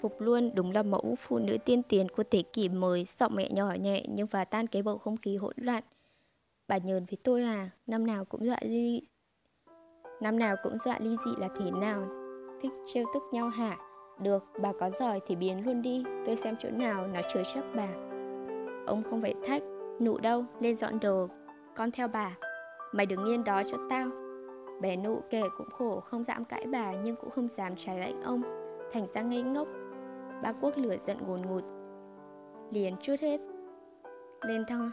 Phục luôn đúng là mẫu phụ nữ tiên tiến của thế kỷ mới, giọng mẹ nhỏ nhẹ nhưng phá tan cái bầu không khí hỗn loạn. Bà nhờn với tôi à, năm nào cũng dọa ly... Năm nào cũng dọa ly dị là thế nào? Thích trêu tức nhau hả? Được, bà có giỏi thì biến luôn đi, tôi xem chỗ nào nó chứa chấp bà. Ông không phải thách, nụ đâu, lên dọn đồ, con theo bà. Mày đứng yên đó cho tao. Bé nụ kể cũng khổ, không dám cãi bà nhưng cũng không dám trái lệnh ông. Thành ra ngây ngốc, Ba quốc lửa giận ngồn ngụt. Liền chút hết. Lên thăng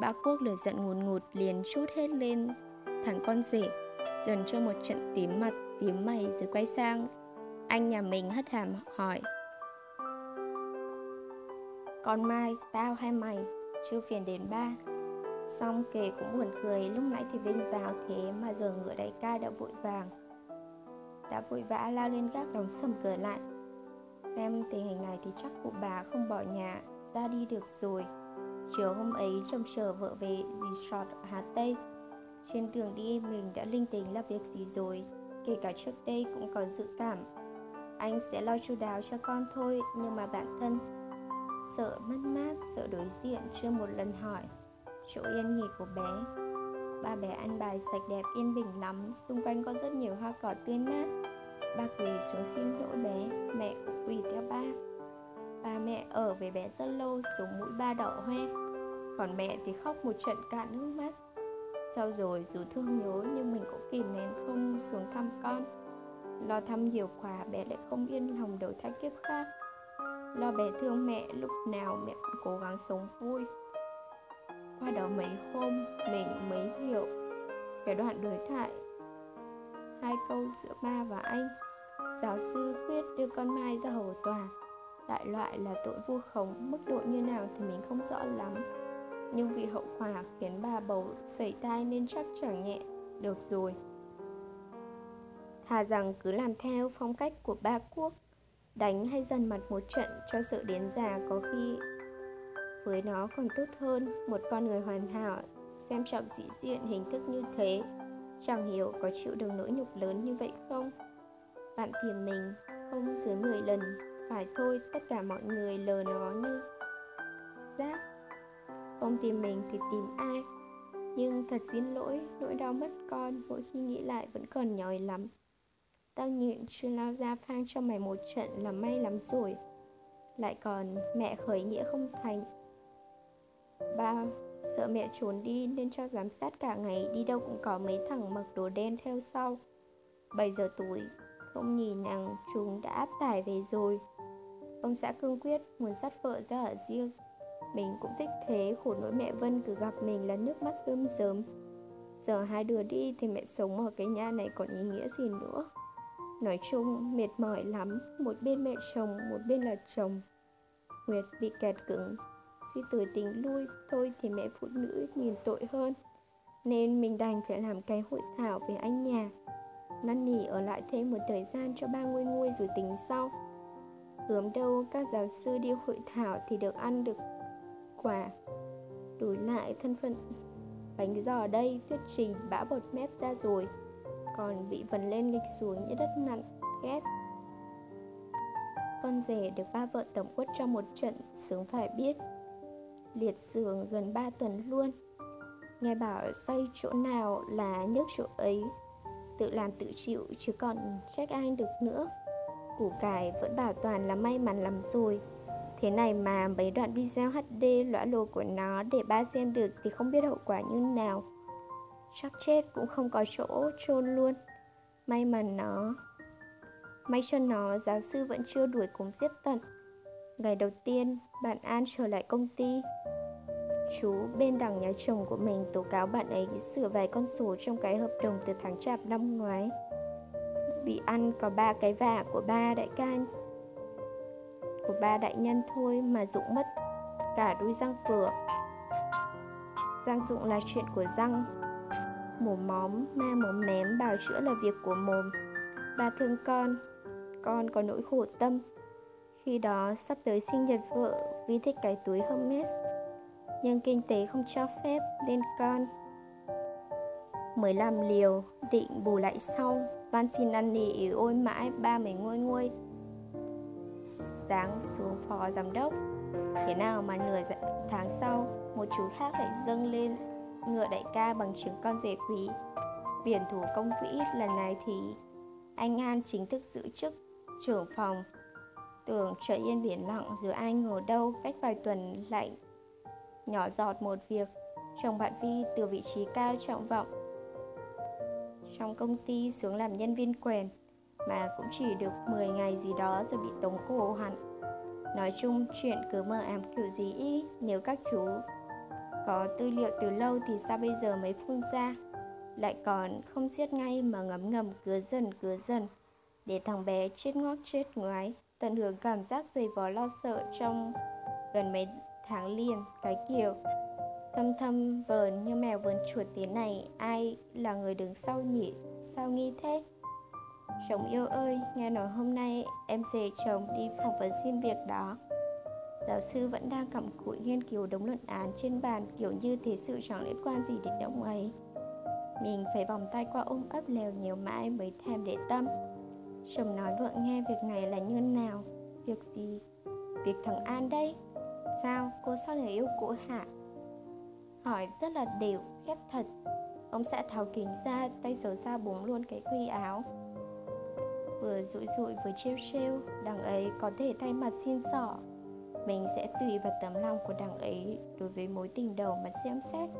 Ba quốc lửa giận ngồn ngụt liền chút hết lên. Thằng con rể Dần cho một trận tím mặt tím mày rồi quay sang. Anh nhà mình hất hàm hỏi. Con Mai, tao hay mày, chưa phiền đến ba. Xong kể cũng buồn cười Lúc nãy thì Vinh vào thế mà giờ ngựa đại ca đã vội vàng. Đã vội vã lao lên gác đóng sầm cửa lại. Xem tình hình này thì chắc cụ bà không bỏ nhà ra đi được rồi. Chiều hôm ấy trông chờ vợ về resort Hà Tây. Trên đường đi mình đã linh tính là việc gì rồi Kể cả trước đây cũng có dự cảm. Anh sẽ lo chu đáo cho con thôi Nhưng mà bản thân Sợ mất mát, sợ đối diện chưa một lần hỏi. Chỗ yên nghỉ của bé ba bé ăn bài sạch đẹp, yên bình lắm. Xung quanh có rất nhiều hoa cỏ tươi mát. Ba quỳ xuống xin lỗi bé. Mẹ cũng quỳ theo ba. Ba mẹ ở với bé rất lâu, xuống mũi ba đỏ hoe. Còn mẹ thì khóc một trận cạn nước mắt. Sau rồi dù thương nhớ, nhưng mình cũng kìm nén không xuống thăm con. Lo thăm nhiều quá, bé lại không yên lòng đổi thai kiếp khác. Lo bé thương mẹ, lúc nào mẹ cũng cố gắng sống vui qua đó mấy hôm mình mới hiểu cái đoạn đối thoại. Hai câu giữa ba và anh. Giáo sư quyết đưa con mai ra hầu tòa. Đại loại là tội vu khống, mức độ như nào thì mình không rõ lắm. Nhưng vì hậu quả khiến bà bầu sẩy tai nên chắc chẳng nhẹ được rồi. Thà rằng cứ làm theo phong cách của ba quốc, đánh hay dần mặt một trận cho sự đến già có khi với nó còn tốt hơn. Một con người hoàn hảo, xem trọng dị diện, hình thức như thế, chẳng hiểu có chịu được nỗi nhục lớn như vậy không? Bạn tìm mình không dưới 10 lần, phải thôi, tất cả mọi người lờ nó như rác. Không tìm mình thì tìm ai? Nhưng thật xin lỗi, nỗi đau mất con mỗi khi nghĩ lại vẫn còn nhói lắm. Tao nhịn chưa lao ra phang cho mày một trận là may lắm rồi. Lại còn mẹ khởi nghĩa không thành. Ba sợ mẹ trốn đi nên cho giám sát cả ngày đi đâu cũng có mấy thằng mặc đồ đen theo sau. 7 giờ tối không nhìn nàng chúng đã áp tải về rồi. Ông xã cương quyết muốn dắt vợ ra ở riêng. Mình cũng thích thế khổ nỗi mẹ Vân cứ gặp mình là nước mắt rơm rớm. Giờ hai đứa đi thì mẹ sống ở cái nhà này còn ý nghĩa gì nữa? Nói chung mệt mỏi lắm. Một bên mẹ chồng, một bên là chồng. Nguyệt bị kẹt cứng suy tử tính lui, thôi thì mẹ phụ nữ nhìn tội hơn. Nên mình đành phải làm cái hội thảo về anh nhà. Năn nỉ ở lại thêm một thời gian cho ba nguôi nguôi rồi tính sau. Gớm đâu các giáo sư đi hội thảo thì được ăn được quả. Đổi lại thân phận. Bánh giò đây, thuyết trình, bã bột mép ra rồi. Còn bị vần lên nghịch xuống như đất nặn, ghét. Con rể được ba vợ tổng quất cho một trận, sướng phải biết liệt giường gần 3 tuần luôn. Nghe bảo xây chỗ nào là nhức chỗ ấy Tự làm tự chịu chứ còn trách ai được nữa. Củ cải vẫn bảo toàn là may mắn lắm rồi. Thế này mà mấy đoạn video HD lõa lồ của nó để ba xem được thì không biết hậu quả như nào. Chắc chết cũng không có chỗ chôn luôn. May mà nó May cho nó giáo sư vẫn chưa đuổi cùng giết tận. Ngày đầu tiên, bạn An trở lại công ty. Chú bên đằng nhà chồng của mình tố cáo bạn ấy sửa vài con số trong cái hợp đồng từ tháng chạp năm ngoái. Bị ăn có ba cái vả của ba đại ca của ba đại nhân thôi mà dụng mất cả đôi răng cửa. Răng dụng là chuyện của răng. Mồm móm, ma mồm mém bào chữa là việc của mồm. Ba thương con, con có nỗi khổ tâm khi đó sắp tới sinh nhật vợ, vì thích cái túi Hermes. Nhưng kinh tế không cho phép nên con Mới làm liều định bù lại sau. Van xin ăn nỉ, ôi mãi ba mấy nguôi nguôi. Sáng xuống phó giám đốc. Thế nào mà nửa dạ- tháng sau, Một chú khác lại dâng lên Ngựa đại ca bằng chứng con rể quý. Biển thủ công quỹ lần này thì Anh An chính thức giữ chức trưởng phòng. Tưởng trời yên biển lặng rồi ai ngờ đâu cách vài tuần lại nhỏ giọt một việc chồng bạn Vi từ vị trí cao trọng vọng trong công ty xuống làm nhân viên quèn mà cũng chỉ được 10 ngày gì đó rồi bị tống cổ hẳn. Nói chung chuyện cứ mờ ám kiểu gì ý, nếu các chú có tư liệu từ lâu thì sao bây giờ mới phun ra? Lại còn không giết ngay mà ngấm ngầm cứ dần cứ dần Để thằng bé chết ngót chết ngoái Tận hưởng cảm giác dày vò lo sợ trong gần mấy tháng liền. Cái kiểu thâm thâm vờn như mèo vờn chuột thế này Ai là người đứng sau nhỉ Sao nghi thế? Chồng yêu ơi, nghe nói hôm nay em dề chồng đi phỏng vấn xin việc đó. Giáo sư vẫn đang cặm cụi nghiên cứu đống luận án trên bàn kiểu như thế sự chẳng liên quan gì đến ông ấy. Mình phải vòng tay qua ôm ấp lèo nhiều mãi mới thèm để tâm. Chồng nói vợ nghe việc này là như nào? Việc gì? Việc thằng An đây? Sao? Cô sao người yêu cũ hả? Hỏi rất là đều, khép thật. Ông xã tháo kính ra, tay xấu xa búng luôn cái quy áo. Vừa rụi rụi vừa trêu trêu Đằng ấy có thể thay mặt xin sỏ Mình sẽ tùy vào tấm lòng của đằng ấy Đối với mối tình đầu mà xem xét.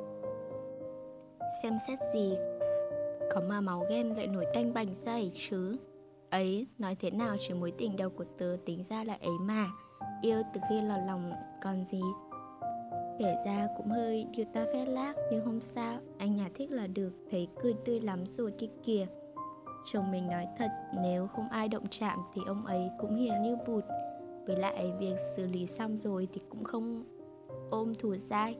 Xem xét gì? Có mà máu ghen lại nổi tanh bành dày chứ. Ấy, nói thế nào chỉ mối tình đầu của tớ tính ra là ấy mà. Yêu từ khi lọt lòng còn gì. Kể ra cũng hơi điều ta phét lác Nhưng không sao, anh nhà thích là được Thấy cười tươi lắm rồi kia kìa. Chồng mình nói thật, nếu không ai động chạm thì ông ấy cũng hiền như bụt. Với lại việc xử lý xong rồi thì cũng không ôm thủ dai.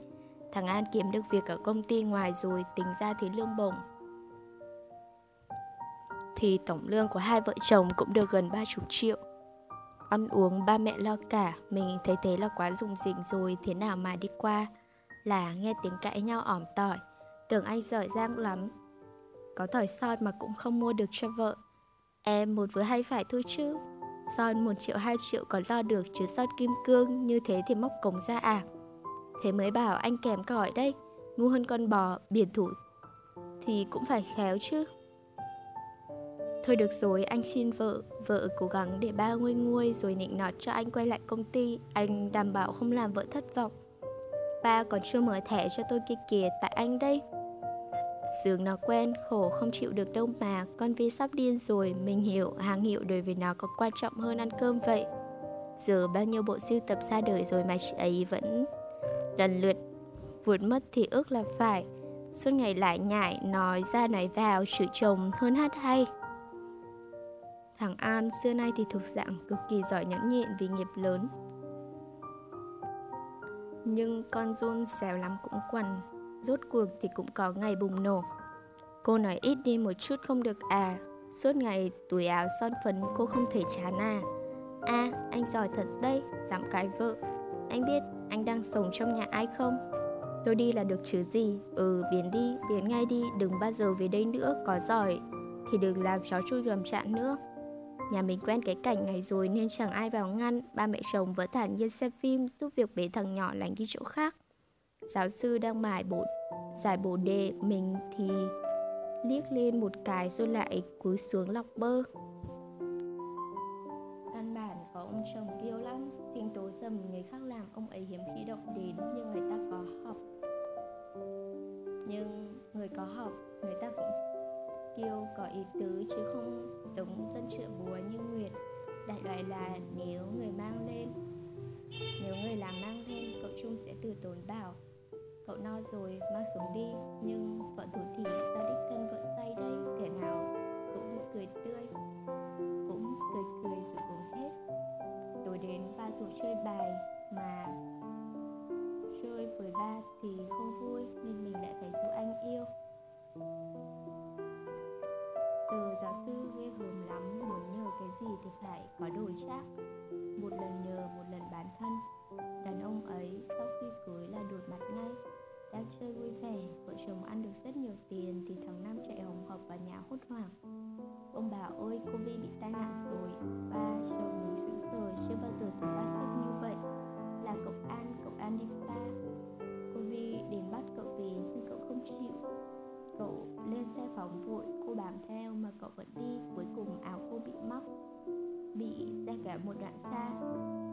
Thằng An kiếm được việc ở công ty ngoài rồi tính ra thì lương bổng. Thì tổng lương của hai vợ chồng cũng được gần ba chục triệu. Ăn uống ba mẹ lo cả, Mình thấy thế là quá dùng dình rồi, Thế nào mà đi qua. Là nghe tiếng cãi nhau ỏm tỏi, Tưởng anh giỏi giang lắm. Có thỏi son mà cũng không mua được cho vợ. Em một với hay phải thôi chứ. Son một triệu, hai triệu còn lo được Chứ son kim cương, như thế thì móc cổng ra à? Thế mới bảo anh kèm cỏi đây Ngu hơn con bò, biển thủ. Thì cũng phải khéo chứ. Thôi được rồi, anh xin vợ Vợ cố gắng để ba nguôi nguôi Rồi nịnh nọt cho anh quay lại công ty. Anh đảm bảo không làm vợ thất vọng. Ba còn chưa mở thẻ cho tôi kia kìa Tại anh đây. Dường nó quen, khổ không chịu được đâu mà. Con Vi sắp điên rồi Mình hiểu, hàng hiệu đối với nó có quan trọng hơn ăn cơm vậy. Giờ bao nhiêu bộ siêu tập xa đời rồi mà chị ấy vẫn lần lượt vượt mất thì ước là phải. Suốt ngày lại nhại, nói ra nói vào, chửi chồng hơn hát hay. Thằng An xưa nay thì thuộc dạng cực kỳ giỏi nhẫn nhịn vì nghiệp lớn. Nhưng con John xèo lắm cũng quần Rốt cuộc thì cũng có ngày bùng nổ. Cô nói ít đi một chút không được à Suốt ngày túi áo son phấn cô không thể chán à À anh giỏi thật đây Dám cái vợ. Anh biết anh đang sống trong nhà ai không? Tôi đi là được chứ gì? Ừ biến đi, biến ngay đi Đừng bao giờ về đây nữa Có giỏi. Thì đừng làm chó chui gầm chạn nữa. Nhà mình quen cái cảnh này rồi nên chẳng ai vào ngăn. Ba mẹ chồng vẫn thản nhiên xem phim, Giúp việc bế thằng nhỏ lánh đi chỗ khác. Giáo sư đang mải bộ giải bộ đề Mình thì liếc lên một cái rồi lại cúi xuống lọc bơ. Căn bản có ông chồng kiêu lắm xin tố dầm người khác làm ông ấy hiếm khi động đến Nhưng người ta có học. Nhưng người có học, người ta cũng kiêu có ý tứ chứ không giống dân trợ búa như Nguyệt. Đại loại là nếu người mang lên, Nếu người làm mang lên, cậu Trung sẽ từ tốn bảo, Cậu no rồi, mang xuống đi. Nhưng vợ thủ thì ra đích thân vợ say đây, Kẻ nào cũng cười tươi, Cũng cười cười rồi uống hết. Tối đến ba rủ chơi bài Mà chơi với ba thì không vui, Nên mình lại phải dỗ anh yêu. Cái gì phải có đổi chắc Một lần nhờ một lần bán thân. Đàn ông ấy sau khi cưới là đuổi mặt ngay. Đang chơi vui vẻ Vợ chồng ăn được rất nhiều tiền Thì thằng Nam chạy hồng hộc vào nhà hốt hoảng. Ông bảo ơi cô Vi bị tai nạn rồi. Ba chồng mình sững sờ Chưa bao giờ thấy ba sốc như vậy. Là cậu An, cậu An đi ba lên xe phóng vội, Cô bám theo mà cậu vẫn đi. Cuối cùng áo cô bị móc, Bị xe cả một đoạn xa.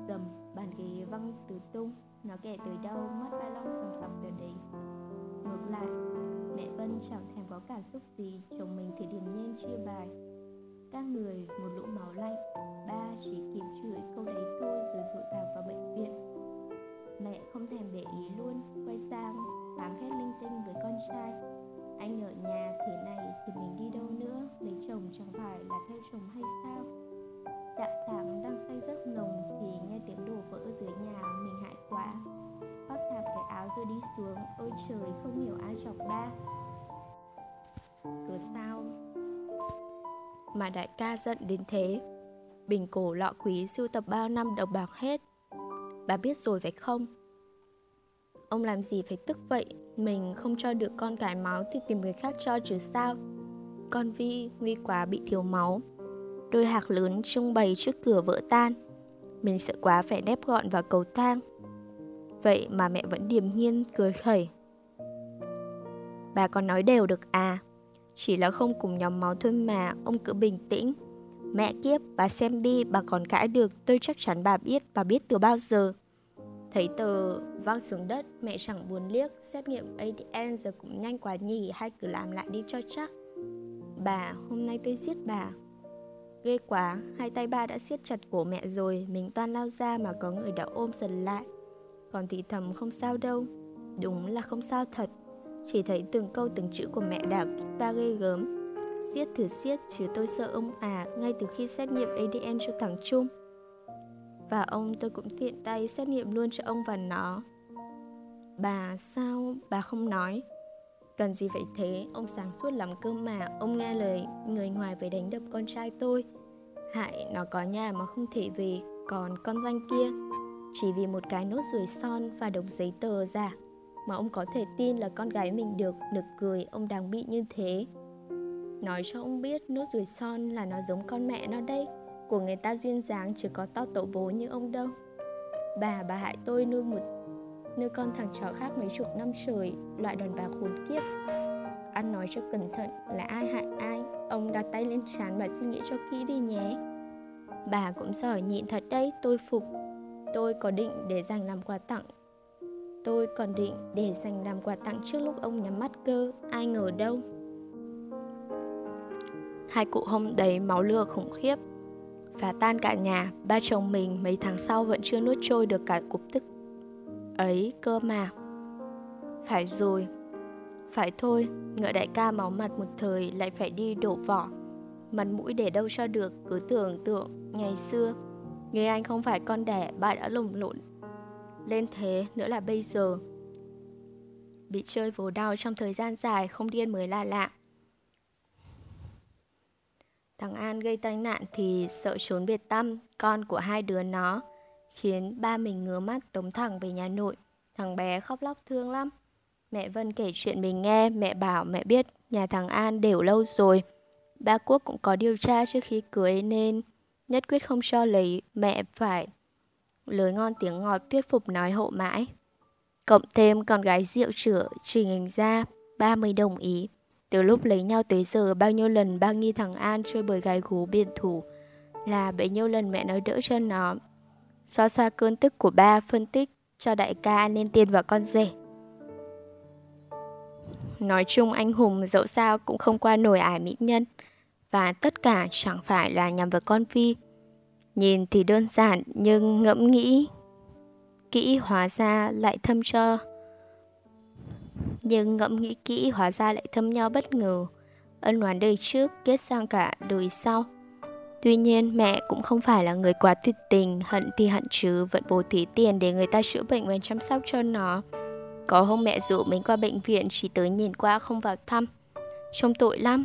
Dầm, bàn ghế văng tứ tung. Nó kể tới đâu, mắt ba long sầm sọc tới đấy Ngược lại, Mẹ Vân chẳng thèm có cảm xúc gì. Chồng mình thì điềm nhiên chia bài. Các người, một lũ máu lạnh. Ba chỉ kịp chửi câu đấy thôi Rồi vội vàng vào bệnh viện. Mẹ không thèm để ý luôn, Quay sang bám phép linh tinh với con trai anh ở nhà thế này thì mình đi đâu nữa? Lấy chồng chẳng phải là theo chồng hay sao? Dạ sáng đang say giấc nồng thì nghe tiếng đổ vỡ dưới nhà mình hại quá. Bác tạp cái áo rồi đi xuống. Ôi trời, không hiểu ai chọc ba. Cửa sao? Mà đại ca giận đến thế. Bình cổ lọ quý sưu tập bao năm đồng bạc hết. Bà biết rồi phải không? Ông làm gì phải tức vậy? Mình không cho được con cái máu Thì tìm người khác cho chứ sao? Con Vi nguy quá bị thiếu máu. Đôi hạc lớn trưng bày trước cửa vỡ tan. Mình sợ quá phải nép gọn vào cầu thang. Vậy mà mẹ vẫn điềm nhiên cười khẩy. Bà còn nói đều được à. Chỉ là không cùng nhóm máu thôi mà Ông cứ bình tĩnh. Mẹ kiếp, bà xem đi, bà còn cãi được. Tôi chắc chắn bà biết, bà biết từ bao giờ. Thấy tờ văng xuống đất, mẹ chẳng buồn liếc. Xét nghiệm ADN giờ cũng nhanh quá nhỉ Hay cứ làm lại đi cho chắc. Bà, hôm nay tôi giết bà. Ghê quá, hai tay ba đã siết chặt cổ mẹ rồi Mình toan lao ra mà có người đã ôm dần lại. Còn thì thầm không sao đâu. Đúng là không sao thật. Chỉ thấy từng câu từng chữ của mẹ đảo kích ba ghê gớm. Siết thử siết chứ tôi sợ ông à Ngay từ khi xét nghiệm ADN cho thằng Trung. Và ông tôi cũng tiện tay xét nghiệm luôn cho ông và nó. Bà sao? Bà không nói. Cần gì vậy thế, ông sáng suốt lắm cơ mà. Ông nghe lời người ngoài về đánh đập con trai tôi. Hại nó có nhà mà không thể về Còn con danh kia. Chỉ vì một cái nốt ruồi son và đồng giấy tờ giả Mà ông có thể tin là con gái mình được Nực cười. Ông đang bị như thế. Nói cho ông biết nốt ruồi son là nó giống con mẹ nó đây. Của người ta duyên dáng chứ có to tổ bố như ông đâu Bà, bà hại tôi nuôi một nuôi con thằng chó khác mấy chục năm trời, loại đàn bà khốn kiếp. Ăn nói cho cẩn thận là ai hại ai, ông đặt tay lên trán và suy nghĩ cho kỹ đi nhé. Bà cũng giỏi nhịn thật đấy, tôi phục. Tôi có định để dành làm quà tặng. Tôi còn định để dành làm quà tặng trước lúc ông nhắm mắt cơ, ai ngờ đâu. Hai cụ hôm đấy máu lừa khủng khiếp và tan cả nhà, ba chồng mình mấy tháng sau vẫn chưa nuốt trôi được cả cục tức ấy cơ mà. Phải rồi Phải thôi, ngựa đại ca máu mặt một thời lại phải đi đổ vỏ. Mặt mũi để đâu cho được, cứ tưởng tượng ngày xưa Nghe anh không phải con đẻ, bà đã lồng lộn Lên thế nữa là bây giờ. Bị chơi vồ đau trong thời gian dài không điên mới là lạ. Thằng An gây tai nạn thì sợ trốn biệt tâm Con của hai đứa nó khiến ba mình ngứa mắt tống thẳng về nhà nội. Thằng bé khóc lóc thương lắm. Mẹ Vân kể chuyện mình nghe, mẹ bảo mẹ biết nhà thằng An đều lâu rồi. Ba Quốc cũng có điều tra trước khi cưới nên nhất quyết không cho lấy mẹ phải lời ngon tiếng ngọt thuyết phục nói hộ mãi. Cộng thêm con gái rượu chữa trình hình ra, ba mới đồng ý. Từ lúc lấy nhau tới giờ, bao nhiêu lần ba nghi thằng An chơi bời gái gú biển thủ, là bấy nhiêu lần mẹ nói đỡ cho nó Xoa xoa cơn tức của ba, phân tích cho đại ca nên tiền vào con rể. Nói chung anh hùng dẫu sao cũng không qua nổi ải mỹ nhân, Và tất cả chẳng phải là nhằm vào con Phi Nhìn thì đơn giản nhưng ngẫm nghĩ, Kỹ hóa ra lại thâm cho nhưng ngẫm nghĩ kỹ, hóa ra lại thâm nhau bất ngờ. Ân oán đời trước, kết sang cả đời sau. Tuy nhiên, mẹ cũng không phải là người quá tuyệt tình, Hận thì hận chứ, Vẫn bố thí tiền để người ta chữa bệnh và chăm sóc cho nó. Có hôm mẹ dụ mình qua bệnh viện Chỉ tới nhìn qua, không vào thăm. Trông tội lắm.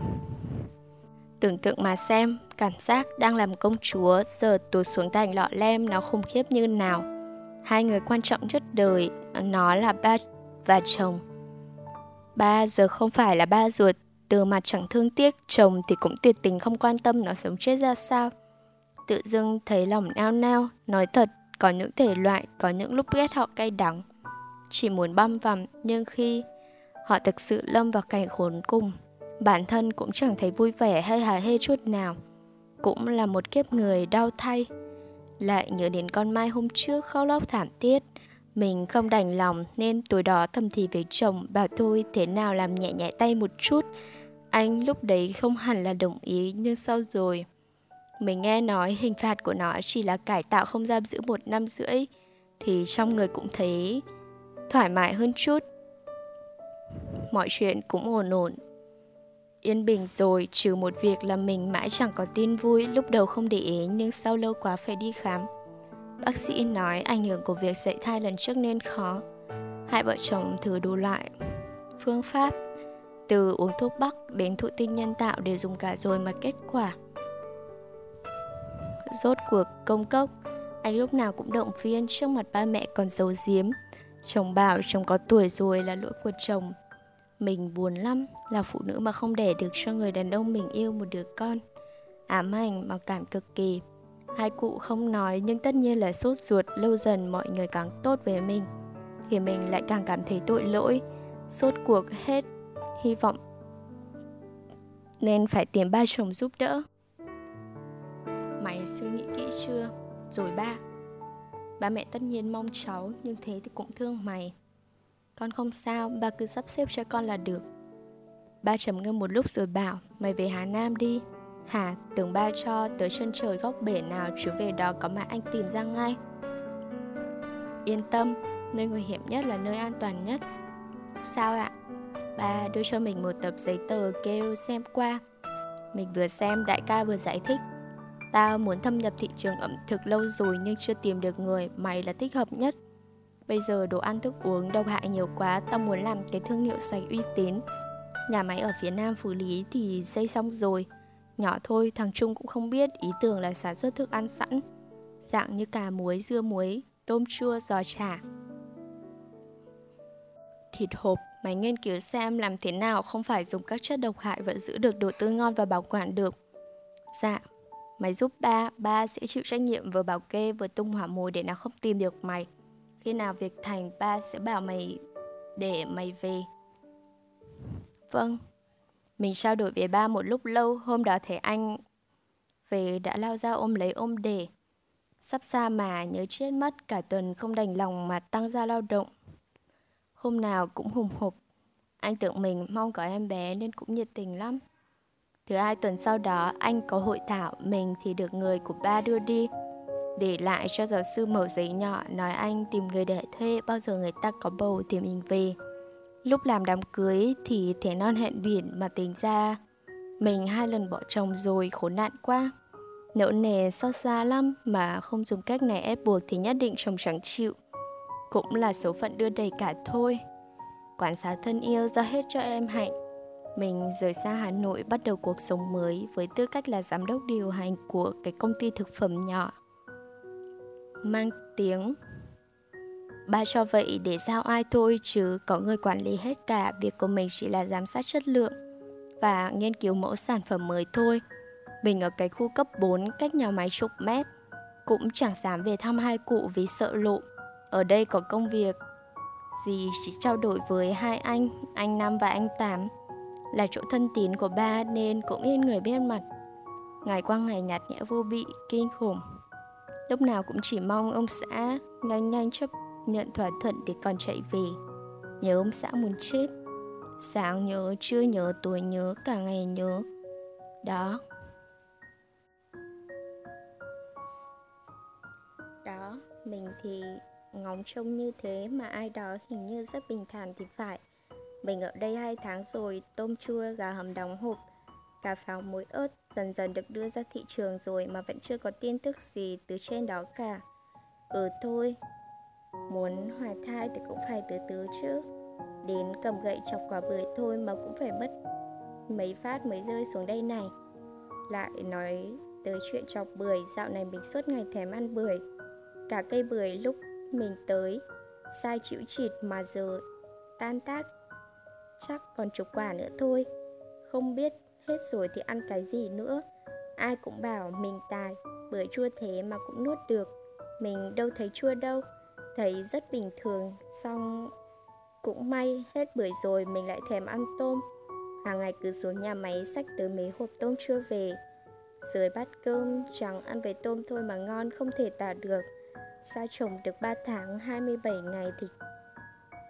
Tưởng tượng mà xem, Cảm giác đang làm công chúa, Giờ tụt xuống thành lọ lem, Nó khủng khiếp như nào. Hai người quan trọng nhất đời, Nó là ba và chồng. Ba giờ không phải là ba ruột từ mặt chẳng thương tiếc, chồng thì cũng tuyệt tình không quan tâm nó sống chết ra sao. Tự dưng thấy lòng nao nao, nói thật, có những thể loại, có những lúc ghét họ cay đắng. Chỉ muốn băm vằm, nhưng khi họ thực sự lâm vào cảnh khốn cùng, bản thân cũng chẳng thấy vui vẻ hay hài hê chút nào. Cũng là một kiếp người đau thay. Lại nhớ đến con Mai hôm trước khóc lóc thảm tiết, mình không đành lòng nên tối đó thầm thì với chồng bảo tôi thế nào làm nhẹ nhẹ tay một chút. Anh lúc đấy không hẳn là đồng ý nhưng sau rồi Mình nghe nói hình phạt của nó chỉ là cải tạo không giam giữ một năm rưỡi Thì trong người cũng thấy thoải mái hơn chút. Mọi chuyện cũng ổn ổn. Yên bình rồi, trừ một việc là mình mãi chẳng có tin vui Lúc đầu không để ý nhưng sau lâu quá phải đi khám. Bác sĩ nói ảnh hưởng của việc dạy thai lần trước nên khó. Hai vợ chồng thử đủ loại phương pháp, từ uống thuốc bắc đến thụ tinh nhân tạo đều dùng cả rồi mà kết quả. Rốt cuộc công cốc, Anh lúc nào cũng động viên trước mặt ba mẹ còn giấu giếm. Chồng bảo chồng có tuổi rồi là lỗi của chồng. Mình buồn lắm, Là phụ nữ mà không đẻ được cho người đàn ông mình yêu một đứa con. Ám ảnh mà cảm cực kỳ. Hai cụ không nói nhưng tất nhiên là sốt ruột Lâu dần mọi người càng tốt về mình Thì mình lại càng cảm thấy tội lỗi Sốt cuộc hết Hy vọng. Nên phải tìm ba chồng giúp đỡ. Mày suy nghĩ kỹ chưa? Rồi ba. Ba mẹ tất nhiên mong cháu Nhưng thế thì cũng thương mày. Con không sao, ba cứ sắp xếp cho con là được. Ba trầm ngâm một lúc rồi bảo Mày về Hà Nam đi hà tưởng ba cho tới chân trời góc bể nào Chứ về đó có mà anh tìm ra ngay Yên tâm, nơi nguy hiểm nhất là nơi an toàn nhất Sao ạ? Ba đưa cho mình một tập giấy tờ kêu xem qua Mình vừa xem đại ca vừa giải thích Tao muốn thâm nhập thị trường ẩm thực lâu rồi nhưng chưa tìm được người, mày là thích hợp nhất. Bây giờ đồ ăn thức uống độc hại nhiều quá, tao muốn làm cái thương hiệu sạch uy tín. Nhà máy ở phía Nam Phú Lý thì xây xong rồi. Nhỏ thôi, thằng Trung cũng không biết, ý tưởng là sản xuất thức ăn sẵn. Dạng như cà muối, dưa muối, tôm chua, giò chả. Thịt hộp, mày nghiên cứu xem làm thế nào không phải dùng các chất độc hại vẫn giữ được độ tươi ngon và bảo quản được. Dạ, Mày giúp ba, ba sẽ chịu trách nhiệm vừa bảo kê vừa tung hỏa mồi để nó không tìm được mày. Khi nào việc thành, ba sẽ bảo mày để mày về. Vâng. Mình trao đổi với ba một lúc lâu, hôm đó thấy anh về đã lao ra ôm lấy ôm để. Sắp xa mà nhớ chết mất, cả tuần không đành lòng mà tăng ra lao động. Hôm nào cũng hùng hục. Anh tưởng mình mong có em bé nên cũng nhiệt tình lắm. Thứ hai tuần sau đó, anh có hội thảo, mình thì được người của ba đưa đi. Để lại cho giáo sư mẩu giấy nhỏ, nói anh tìm người để thuê, bao giờ người ta có bầu thì mình về. Lúc làm đám cưới thì thế non hẹn biển mà tính ra, mình hai lần bỏ chồng rồi khốn nạn quá. Nỡ nề xót xa lắm mà không dùng cách này ép buộc thì nhất định chồng chẳng chịu. Cũng là số phận đưa đầy cả thôi. Quản xá thân yêu ra hết cho em hạnh mình rời xa Hà Nội bắt đầu cuộc sống mới với tư cách là giám đốc điều hành của cái công ty thực phẩm nhỏ. Mang tiếng Ba cho vậy để giao ai thôi chứ có người quản lý hết cả Việc của mình chỉ là giám sát chất lượng Và nghiên cứu mẫu sản phẩm mới thôi Mình ở cái khu cấp 4 cách nhà máy chục mét Cũng chẳng dám về thăm hai cụ vì sợ lộ Ở đây có công việc gì chỉ trao đổi với hai anh, anh Năm và anh Tám là chỗ thân tín của ba nên cũng yên người biết mặt. Ngày qua ngày nhạt nhẽ vô bị, kinh khủng. Lúc nào cũng chỉ mong ông xã nhanh nhanh chấp nhận thỏa thuận để còn chạy về. Nhớ ông xã muốn chết. Sáng nhớ, trưa nhớ, tối nhớ, cả ngày nhớ. Đó. Đó, mình thì ngóng trông như thế mà ai đó hình như rất bình thản thì phải. Mình ở đây 2 tháng rồi, tôm chua, gà hầm đóng hộp, cà pháo muối ớt dần dần được đưa ra thị trường rồi mà vẫn chưa có tin tức gì từ trên đó cả. Ừ thôi, muốn hoài thai thì cũng phải từ từ chứ. Đến cầm gậy chọc quả bưởi thôi mà cũng phải mất mấy phát mới rơi xuống đây này. Lại nói tới chuyện chọc bưởi, dạo này mình suốt ngày thèm ăn bưởi. Cả cây bưởi lúc mình tới, sai chịu chịt mà giờ tan tác chắc còn chục quả nữa thôi Không biết hết rồi thì ăn cái gì nữa Ai cũng bảo mình tài Bưởi chua thế mà cũng nuốt được Mình đâu thấy chua đâu Thấy rất bình thường, Xong cũng may hết bưởi rồi mình lại thèm ăn tôm. Hàng ngày cứ xuống nhà máy xách tới mấy hộp tôm chưa về Dưới bát cơm chẳng ăn với tôm thôi mà ngon không thể tả được. Sao trồng được 3 tháng 27 ngày thì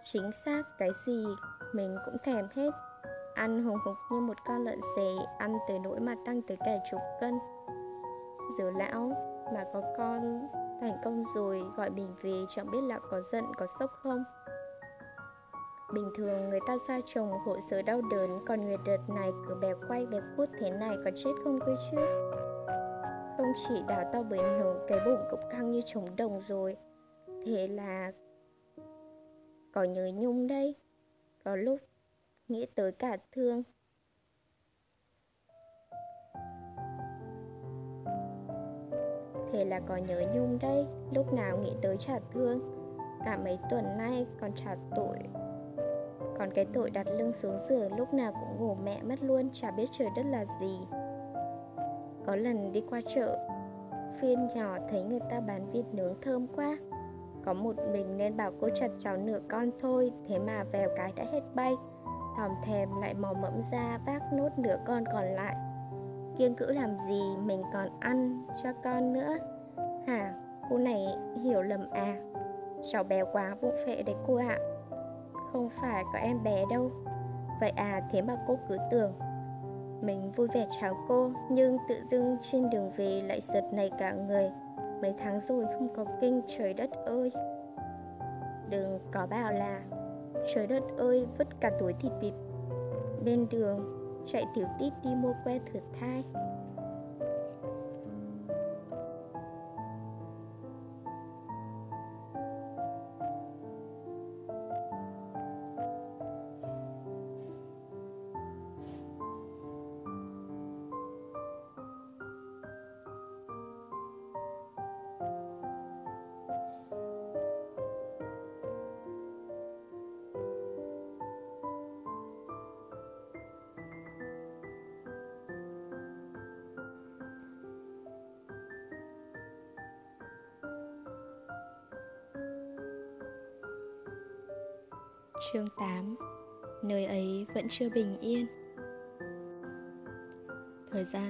chính xác cái gì mình cũng thèm hết. Ăn hùng hục như một con lợn xề Ăn tới nỗi mà tăng tới cả chục cân. Giờ lão mà có con thành công rồi, Gọi mình về chẳng biết là có giận, có sốc không? Bình thường người ta xa chồng hội sở đau đớn, Còn người đợt này cứ bè quay bè cút thế này có chết không cơ chứ? Không chỉ đào to bởi nhiều cái bụng cũng căng như trống đồng rồi. Thế là có nhớ nhung đây? Có lúc nghĩ tới cả thương. Thế là có nhớ nhung đây, lúc nào nghĩ tới trả thương. Cả mấy tuần nay còn trả tội, còn cái tội đặt lưng xuống giường, lúc nào cũng ngủ mẹ mất luôn, chả biết trời đất là gì. Có lần đi qua chợ, phiên nhỏ thấy người ta bán vịt nướng thơm quá. Có một mình nên bảo cô chặt cháu nửa con thôi, thế mà vèo cái đã hết bay. Thòm thèm lại mò mẫm ra, vác nốt nửa con còn lại kiêng cữ làm gì, mình còn ăn cho con nữa. Hả? Cô này hiểu lầm à? Cháu bé quá bụng phệ đấy cô ạ. Không phải có em bé đâu. Vậy à thế mà cô cứ tưởng mình vui vẻ chào cô, nhưng tự dưng trên đường về lại giật này cả người. Mấy tháng rồi không có kinh, trời đất ơi. Đừng có bảo là trời đất ơi, vứt cả túi thịt vịt bên đường chạy tiểu tít đi mua que thử thai.
Chương 8 Nơi ấy vẫn chưa bình yên. Thời gian